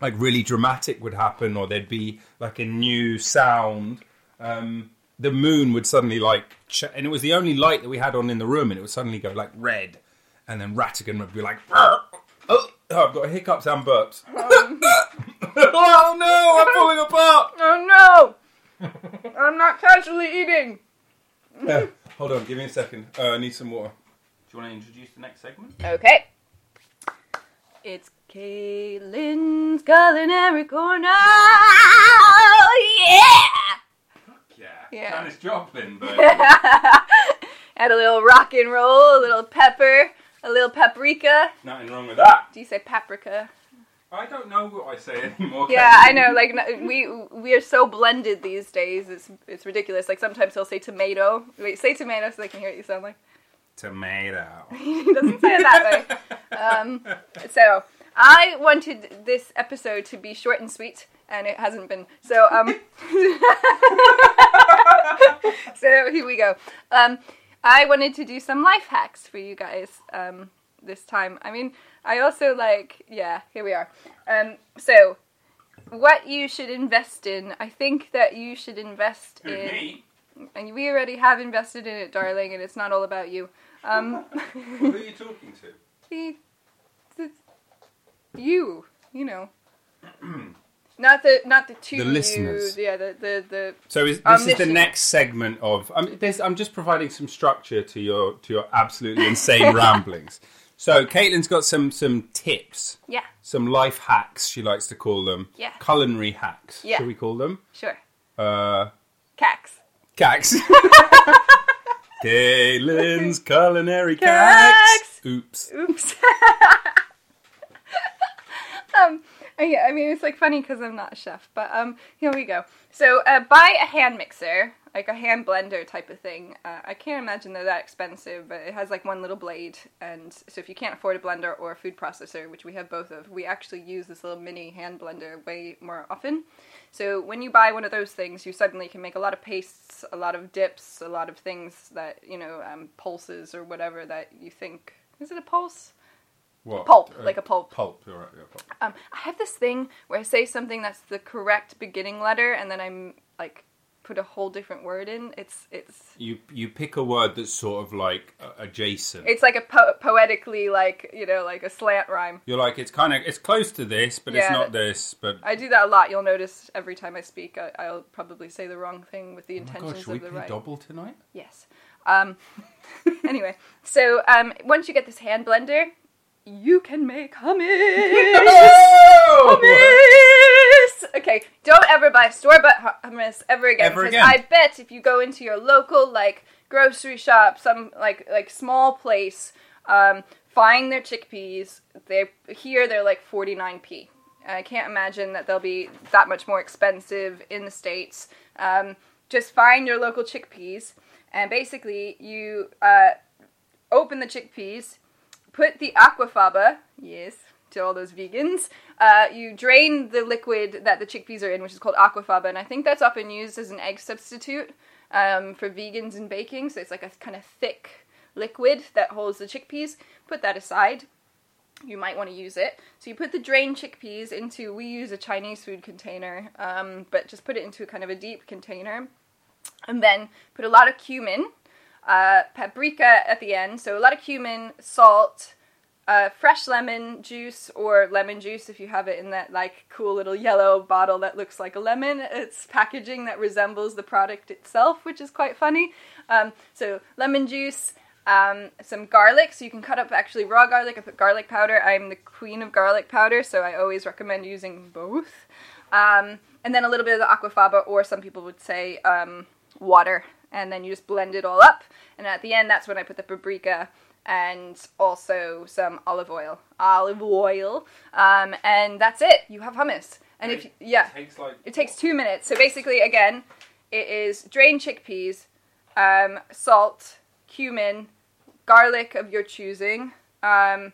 like really dramatic would happen, or there'd be like a new sound, um, the moon would suddenly like, ch- and it was the only light that we had on in the room, and it would suddenly go like red, and then Ratigan would be like, oh, oh, I've got hiccups and burps. (laughs) oh no, I'm falling apart. Oh no! I'm not casually eating. Uh, hold on, give me a second. Uh, I need some water. Do you want to introduce the next segment? Okay. It's Kaylin's culinary corner. Yeah. Yeah. Yeah. Janis Joplin, but (laughs) Add a little rock and roll, a little pepper, a little paprika. nothing wrong with that. Do you say paprika? I don't know what I say anymore. Yeah, I know. Like no- we we are so blended these days. It's it's ridiculous. Like sometimes he'll say tomato. Wait, say tomato so they can hear what you sound like. Tomato. (laughs) he doesn't say it that way. Um, so I wanted this episode to be short and sweet, and it hasn't been. So um, (laughs) so here we go. Um, I wanted to do some life hacks for you guys um, this time. I mean, I also like yeah. Here we are. Um, so what you should invest in? I think that you should invest Who, in me? and we already have invested in it, darling, and it's not all about you. Um, Who (laughs) are you talking to? the, the, you, you know. (clears throat) Not the not the two The listeners. You, yeah, the the the. So is, this is the next segment of. I'm, this, I'm just providing some structure to your to your absolutely insane (laughs) ramblings. So Caitlin's got some some tips, Yeah, some life hacks. She likes to call them. Yeah. Culinary hacks. Yeah. Shall we call them? sure. Uh, Cax. Cax. (laughs) Caitlin's (laughs) culinary cax. Cax. Oops. Oops. um, yeah, I mean it's like funny because I'm not a chef, but um, here we go. So uh, buy a hand mixer, like a hand blender type of thing. Uh, I can't imagine they're that expensive, but it has like one little blade, and so if you can't afford a blender or a food processor, which we have both of, we actually use this little mini hand blender way more often. So when you buy one of those things, you suddenly can make a lot of pastes, a lot of dips, a lot of things that you know, um, pulses or whatever that you think. Is it a pulse? What? Pulp, Uh, like a pulp. Pulp. All right, yeah, pulp. Um, I have this thing where I say something that's the correct beginning letter, and then I'm like put a whole different word in. It's it's You you pick a word that's sort of like adjacent. it's like a po- poetically like you know like a slant rhyme. You're like it's kind of it's close to this, but it's not this. But I do that a lot. You'll notice every time I speak, I, I'll probably say the wrong thing with the oh intentions gosh, should we of the play right. double tonight? Yes. Um, (laughs) anyway, so um, once you get this hand blender, you can make hummus. (laughs) hummus. Okay, don't ever buy store bought hummus ever again. Ever because again. I bet if you go into your local like grocery shop, some like like small place, um, find their chickpeas. They here they're like forty nine p. I can't imagine that they'll be that much more expensive in the states. Um, just find your local chickpeas, and basically you uh, open the chickpeas, put the aquafaba, yes, to all those vegans. Uh, you drain the liquid that the chickpeas are in, which is called aquafaba, and I think that's often used as an egg substitute um, for vegans in baking. So it's like a kind of thick liquid that holds the chickpeas. Put that aside. You might want to use it. So you put the drained chickpeas into. We use a Chinese food container, um, but just put it into kind of a deep container, and then put a lot of cumin, uh, paprika at the end. So a lot of cumin, salt, uh, fresh lemon juice or lemon juice if you have it in that like cool little yellow bottle that looks like a lemon. It's packaging that resembles the product itself, which is quite funny. Um, so lemon juice. Um, some garlic, so you can cut up actually raw garlic. I put garlic powder. I'm the queen of garlic powder, so I always recommend using both. Um, and then a little bit of the aquafaba, or some people would say um, water, and then you just blend it all up. And at the end, that's when I put the paprika and also some olive oil, olive oil, um, and that's it. You have hummus. And if you, yeah, takes like it takes two minutes. So basically, again, it is drained chickpeas, um, salt, cumin, garlic of your choosing, um,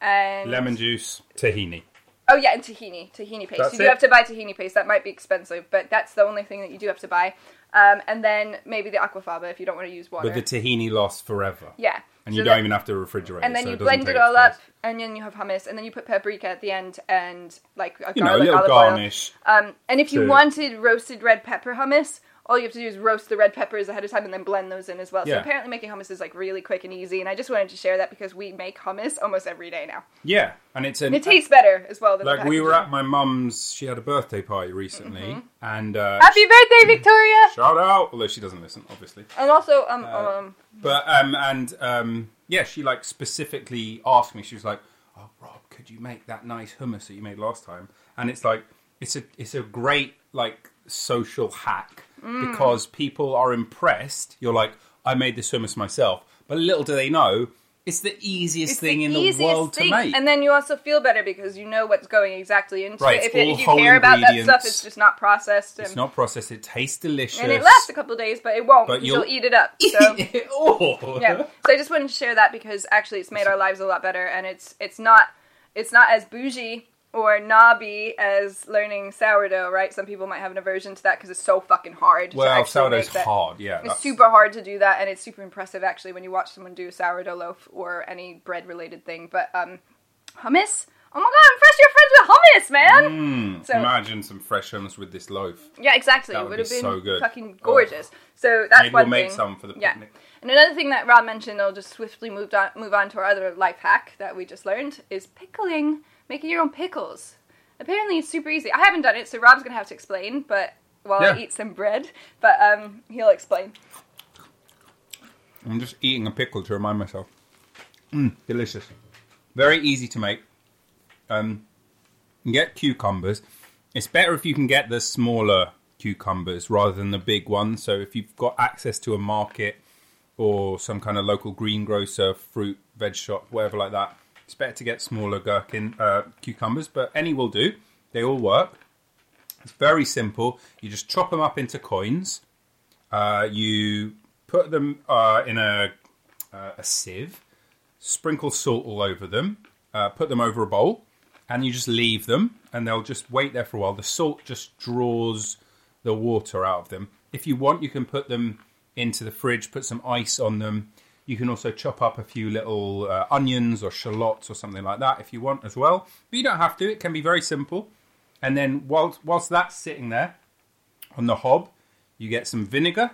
and lemon juice, tahini. Oh yeah, and tahini, tahini paste. That's you do it? have to buy tahini paste. That might be expensive, but that's the only thing that you do have to buy. Um, and then maybe the aquafaba if you don't want to use water. But the tahini lasts forever, yeah, and So you don't even have to refrigerate. And then so you blend it all up, and then you have hummus, and then you put paprika at the end, and like a You know, a little garnish. Um, and if you to- wanted roasted red pepper hummus, all you have to do is roast the red peppers ahead of time and then blend those in as well. So apparently making hummus is like really quick and easy, and I just wanted to share that because we make hummus almost every day now. Yeah, and it's an And it tastes better as well like we were at my mum's. She had a birthday party recently, Mm-hmm. and uh, Happy birthday, Victoria! (laughs) shout out. Although she doesn't listen, obviously. And also, um, Uh, um, But um and um yeah, she like specifically asked me. She was like, "Oh, Rob, could you make that nice hummus that you made last time?" And it's like it's a it's a great like social hack Mm. because people are impressed. You're like, "I made this hummus myself," but little do they know. It's the easiest it's thing the in the world thing. to make. And then you also feel better because you know what's going exactly into Right, it. If, it, if you care about that stuff, it's just not processed. And, it's not processed. It tastes delicious. and it lasts a couple of days, but it won't But you'll- you'll eat it up. (laughs) So (laughs) oh. yeah. So I just wanted to share that because actually it's made our lives a lot better, and it's it's not it's not as bougie or knobby as learning sourdough. Right? Some people might have an aversion to that because it's so fucking hard. Well, sourdough's make hard. Yeah, It's that's- super hard to do that, and it's super impressive actually when you watch someone do a sourdough loaf or any bread related thing. But um, hummus. Oh my god, I'm fresh. You're friends with hummus, man. Mm, So- imagine some fresh hummus with this loaf. Yeah, exactly. That it would would be have been so good. fucking gorgeous. So that's Maybe one we'll make thing. some for the Yeah. And another thing that Rob mentioned, I'll just swiftly move on, move on to our other life hack that we just learned, is pickling. Making your own pickles. Apparently, it's super easy. I haven't done it, so Rob's gonna have to explain. But while I eat some bread, but um, he'll explain. I'm just eating a pickle to remind myself. Mm, delicious. Very easy to make. Um, get cucumbers. It's better if you can get the smaller cucumbers rather than the big ones. So if you've got access to a market or some kind of local greengrocer, fruit, veg shop, whatever like that, it's better to get smaller gherkin uh, cucumbers. But any will do. They all work. It's very simple. You just chop them up into coins. Uh, you put them uh, in a, uh, a sieve, sprinkle salt all over them, uh, put them over a bowl, and you just leave them, and they'll just wait there for a while. The salt just draws the water out of them. If you want, you can put them into the fridge, put some ice on them. You can also chop up a few little uh, onions or shallots or something like that if you want as well. But you don't have to. It can be very simple. And then whilst whilst that's sitting there on the hob, you get some vinegar,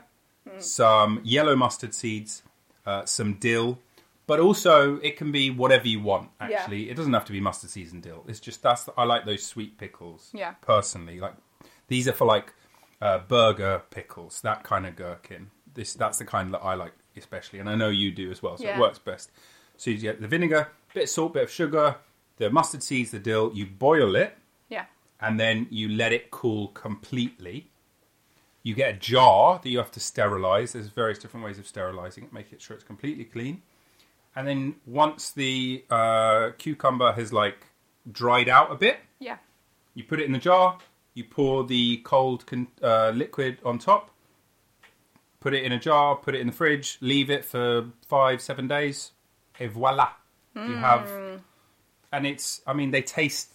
some yellow mustard seeds, uh, some dill, but also it can be whatever you want. Yeah. Actually, it doesn't have to be mustard seeds and dill. It's just that's I like those sweet pickles. Yeah. Personally, like these are for like uh, burger pickles, that kind of gherkin. This that's the kind that I like especially, and I know you do as well. So Yeah. it works best. So you get the vinegar, bit of salt, bit of sugar, the mustard seeds, the dill. You boil it Yeah. and then you let it cool completely. You get a jar that you have to sterilize. There's various different ways of sterilizing it, make it sure it's completely clean. And then once the uh, cucumber has like dried out a bit, Yeah. you put it in the jar. You pour the cold con- uh, liquid on top. Put it in a jar. Put it in the fridge. Leave it for five, seven days. Et voila! You have, hmm. and it's. I mean, they taste.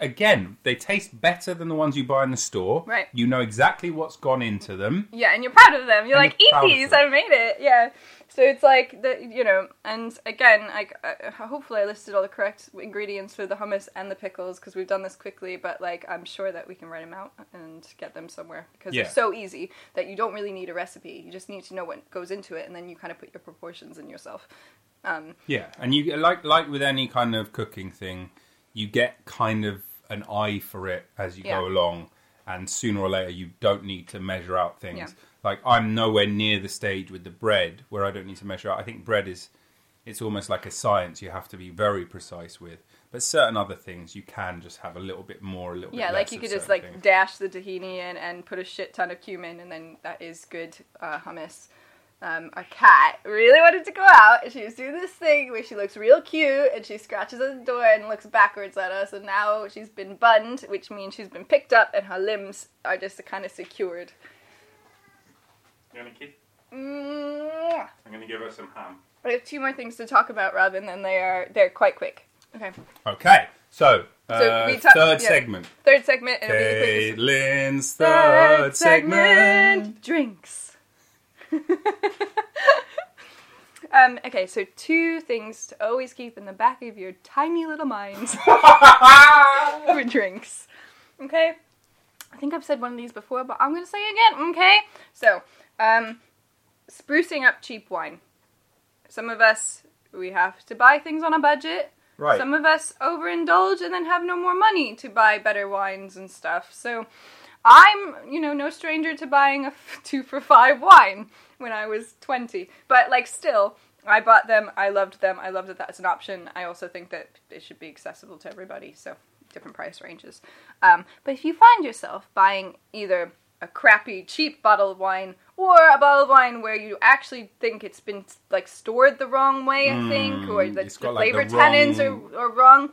Again, they taste better than the ones you buy in the store. Right. You know exactly what's gone into them. Yeah, and you're proud of them. You're And like, eat these. I made it. Yeah. So it's like the you know, and again, like uh, hopefully I listed all the correct ingredients for the hummus and the pickles because we've done this quickly. But like, I'm sure that we can write them out and get them somewhere because Yeah. they're so easy that you don't really need a recipe. You just need to know what goes into it, and then you kind of put your proportions in yourself. Um, Yeah, and you like like with any kind of cooking thing, you get kind of an eye for it as you Yeah. go along, and sooner or later you don't need to measure out things. Yeah. Like I'm nowhere near the stage with the bread where I don't need to measure out. I think bread is it's almost like a science you have to be very precise with. But certain other things you can just have a little bit more, a little bit less. yeah, like you could just like things. dash the tahini in and put a shit ton of cumin, and then that is good uh, hummus. Um, our cat really wanted to go out, and she was doing this thing where she looks real cute, and she scratches at the door and looks backwards at us, and now she's been bunned, which means she's been picked up, and her limbs are just kind of secured. You want a kid? Mwah. I'm going to give her some ham. I have two more things to talk about, Robin, and they are they're quite quick. Okay, Okay, so, uh, So we ta- third yeah. segment. third segment. It'll be the. Caitlin's third segment. Drinks. (laughs) um, okay, so two things to always keep in the back of your tiny little minds (laughs) (laughs) for drinks. Okay? I think I've said one of these before, but I'm gonna say it again, okay? So, um, sprucing up cheap wine. Some of us, we have to buy things on a budget. Right. Some of us overindulge and then have no more money to buy better wines and stuff. So I'm, you know, no stranger to buying a f- two for five wine when I was 20. But, like, still, I bought them. I loved them. I love that that's an option. I also think that it should be accessible to everybody. So, different price ranges. Um, but if you find yourself buying either a crappy, cheap bottle of wine or a bottle of wine where you actually think it's been like stored the wrong way, I think, or Mm, the, the got, like, flavor the tannins wrong- are, are wrong.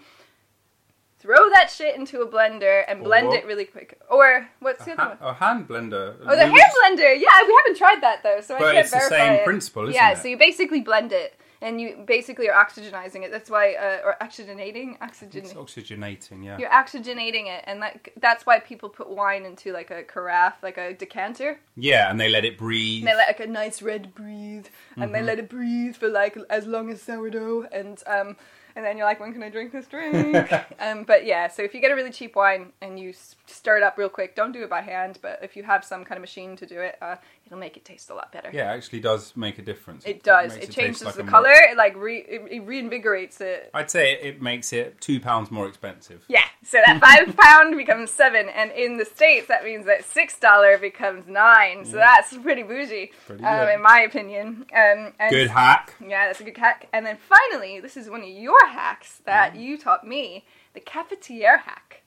Throw that shit into a blender and blend what? it really quick. Or what's the other ha- one? a hand blender. Oh, the You just- blender. Yeah, we haven't tried that though, so I can't it's the verify same it. principle, isn't yeah, it? so you basically blend it, and you basically are oxygenizing it. That's why, uh, or oxygenating, oxygen. It's oxygenating, yeah. You're oxygenating it, and that, that's why people put wine into like a carafe, like a decanter. Yeah, and they let it breathe. And they let like a nice red breathe, and Mm-hmm. they let it breathe for like as long as sourdough, and um, and then you're like, when can I drink this drink? (laughs) um, but yeah, so if you get a really cheap wine and you stir it up real quick, don't do it by hand, but if you have some kind of machine to do it, uh, it'll make it taste a lot better. yeah, it actually does make a difference. It does. It, taste changes like the a more- color. It like re- it, it reinvigorates it. I'd say it makes it two pounds more expensive. Yeah, So that five (laughs) pound becomes seven, and in the states that means that six dollar becomes nine. So that's pretty bougie, Pretty um, in my opinion. Um, and Good hack. yeah, that's a good hack. And then finally, this is one of your hacks Mm-hmm. that you taught me, the cafetiere hack.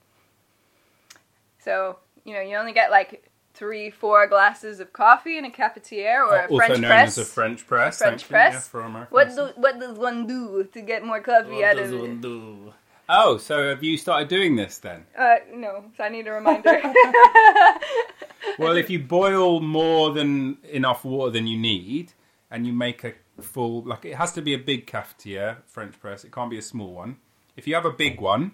So, you know, you only get like three, four glasses of coffee in a cafetiere or a also French known press. as a French press. French press. yeah, what, do, what does one do to get more coffee What out does of one it? do? Oh, so have you started doing this then? Uh, no, so I need a reminder. (laughs) Well, if you boil more than enough water than you need, and you make a full, like it has to be a big cafetiere French press. It can't be a small one. If you have a big one,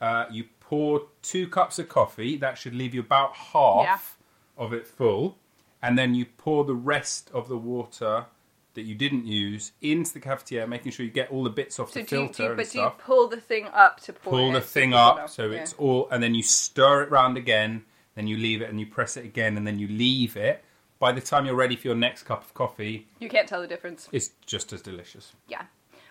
uh, you pour two cups of coffee. That should leave you about half of it full, and then you pour the rest of the water that you didn't use into the cafetiere, making sure you get all the bits off so the do you, filter do you, and but do you stuff. pull the thing up to pour pull it? the thing up so it's all and then you stir it round again then you leave it and you press it again and then you leave it by the time you're ready for your next cup of coffee You can't tell the difference. it's just as delicious Yeah.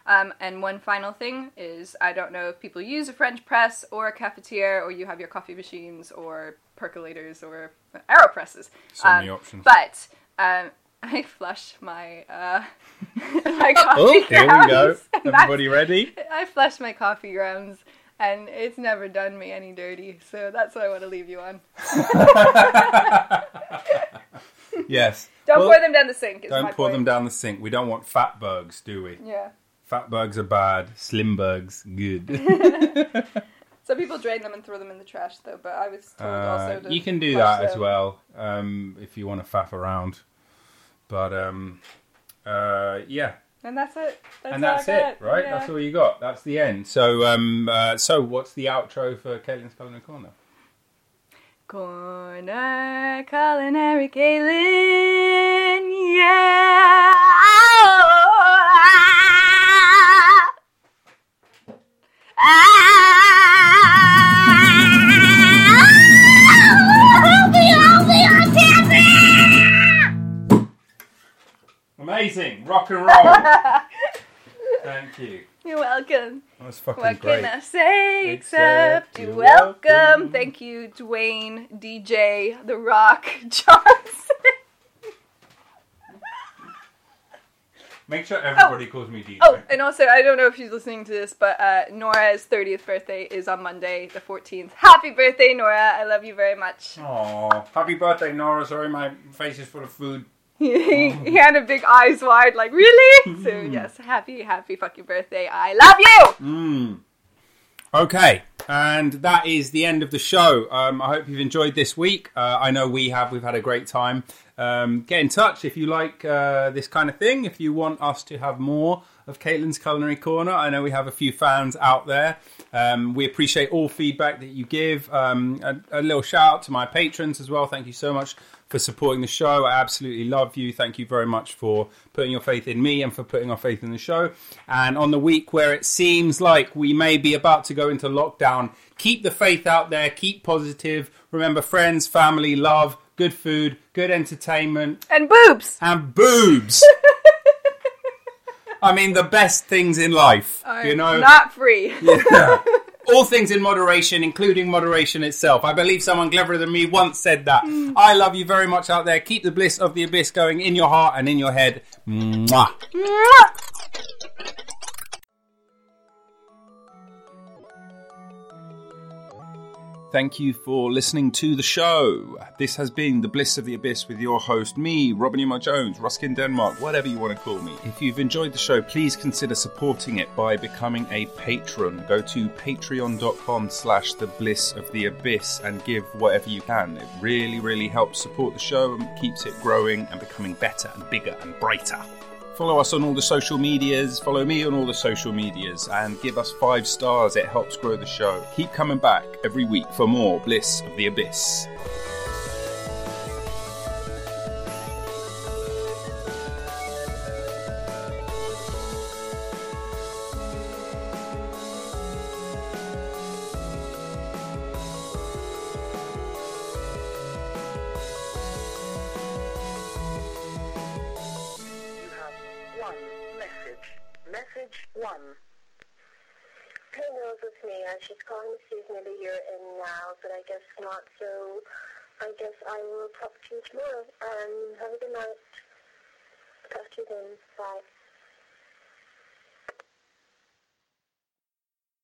Um, and one final thing is I don't know if people use a French press or a cafetiere or you have your coffee machines or percolators or aeropresses. So um, many options. But um, (laughs) I flush my uh, (laughs) my coffee oh here we go grounds, and (laughs) that's- everybody ready I flush my coffee grounds and it's never done me any dirty. So that's what I want to leave you on. (laughs) yes (laughs) Don't Well, pour them down the sink. Don't pour point. them down the sink we don't want fat bugs do we Yeah. fat bugs are bad slim bugs good (laughs) Some people drain them and throw them in the trash, though. But I was told Uh, also to you can do that as well um, if you want to faff around but um, uh, yeah And that's it. That's and that's it, right? Yeah. That's all you got. That's the end. So, um, uh, so what's the outro for Caitlin's Culinary Corner? Corner culinary Kaylin, yeah. Ah! Ah! Amazing, rock and roll. (laughs) Thank you. You're welcome. That was fucking What great. can I say Except except you're welcome. welcome. Thank you, Dwayne, DJ, The Rock, (laughs) Johnson. Make sure everybody calls me DJ. Oh, and also, I don't know if she's listening to this, but uh, Nora's 30th birthday is on Monday, the 14th. Happy birthday, Nora. I love you very much. Aw, happy birthday, Nora. Sorry, my face is full of food. He, (laughs) he had a big eyes wide, like, really? So, yes, happy, happy fucking birthday. I love you! Mm. Okay, and that is the end of the show. Um, I hope you've enjoyed this week. Uh, I know we have. We've had a great time. Um, get in touch if you like uh, this kind of thing. If you want us to have more of Caitlin's Culinary Corner, I know we have a few fans out there. Um, we appreciate all feedback that you give. Um, a, a little shout out to my patrons as well. Thank you so much for supporting the show. I absolutely love you. Thank you very much for putting your faith in me and for putting our faith in the show. And on the week where it seems like we may be about to go into lockdown, keep the faith out there, keep positive. Remember, friends, family, love, good food, good entertainment, And boobs! and boobs. (laughs) I mean, the best things in life, you know. Not free. Yeah. All things in moderation, including moderation itself. I believe someone cleverer than me once said that. Hmm. I love you very much out there. Keep the bliss of the abyss going in your heart and in your head. Mwah. Mwah! Thank you for listening to the show. This has been The Bliss of the Abyss with your host, me, Robin Emo Jones, Ruskin Denmark, whatever you want to call me. If you've enjoyed the show, please consider supporting it by becoming a patron. Go to patreon.com slash the bliss of the abyss and give whatever you can. It really, really helps support the show and keeps it growing and becoming better and bigger and brighter. Follow us on all the social medias, follow me on all the social medias, and give us five stars. It helps grow the show. Keep coming back every week for more Bliss of the Abyss. She's calling to see if maybe you're in now, but I guess not. So I guess I will talk to you tomorrow. Um, have a good night. Talk to you then. Bye.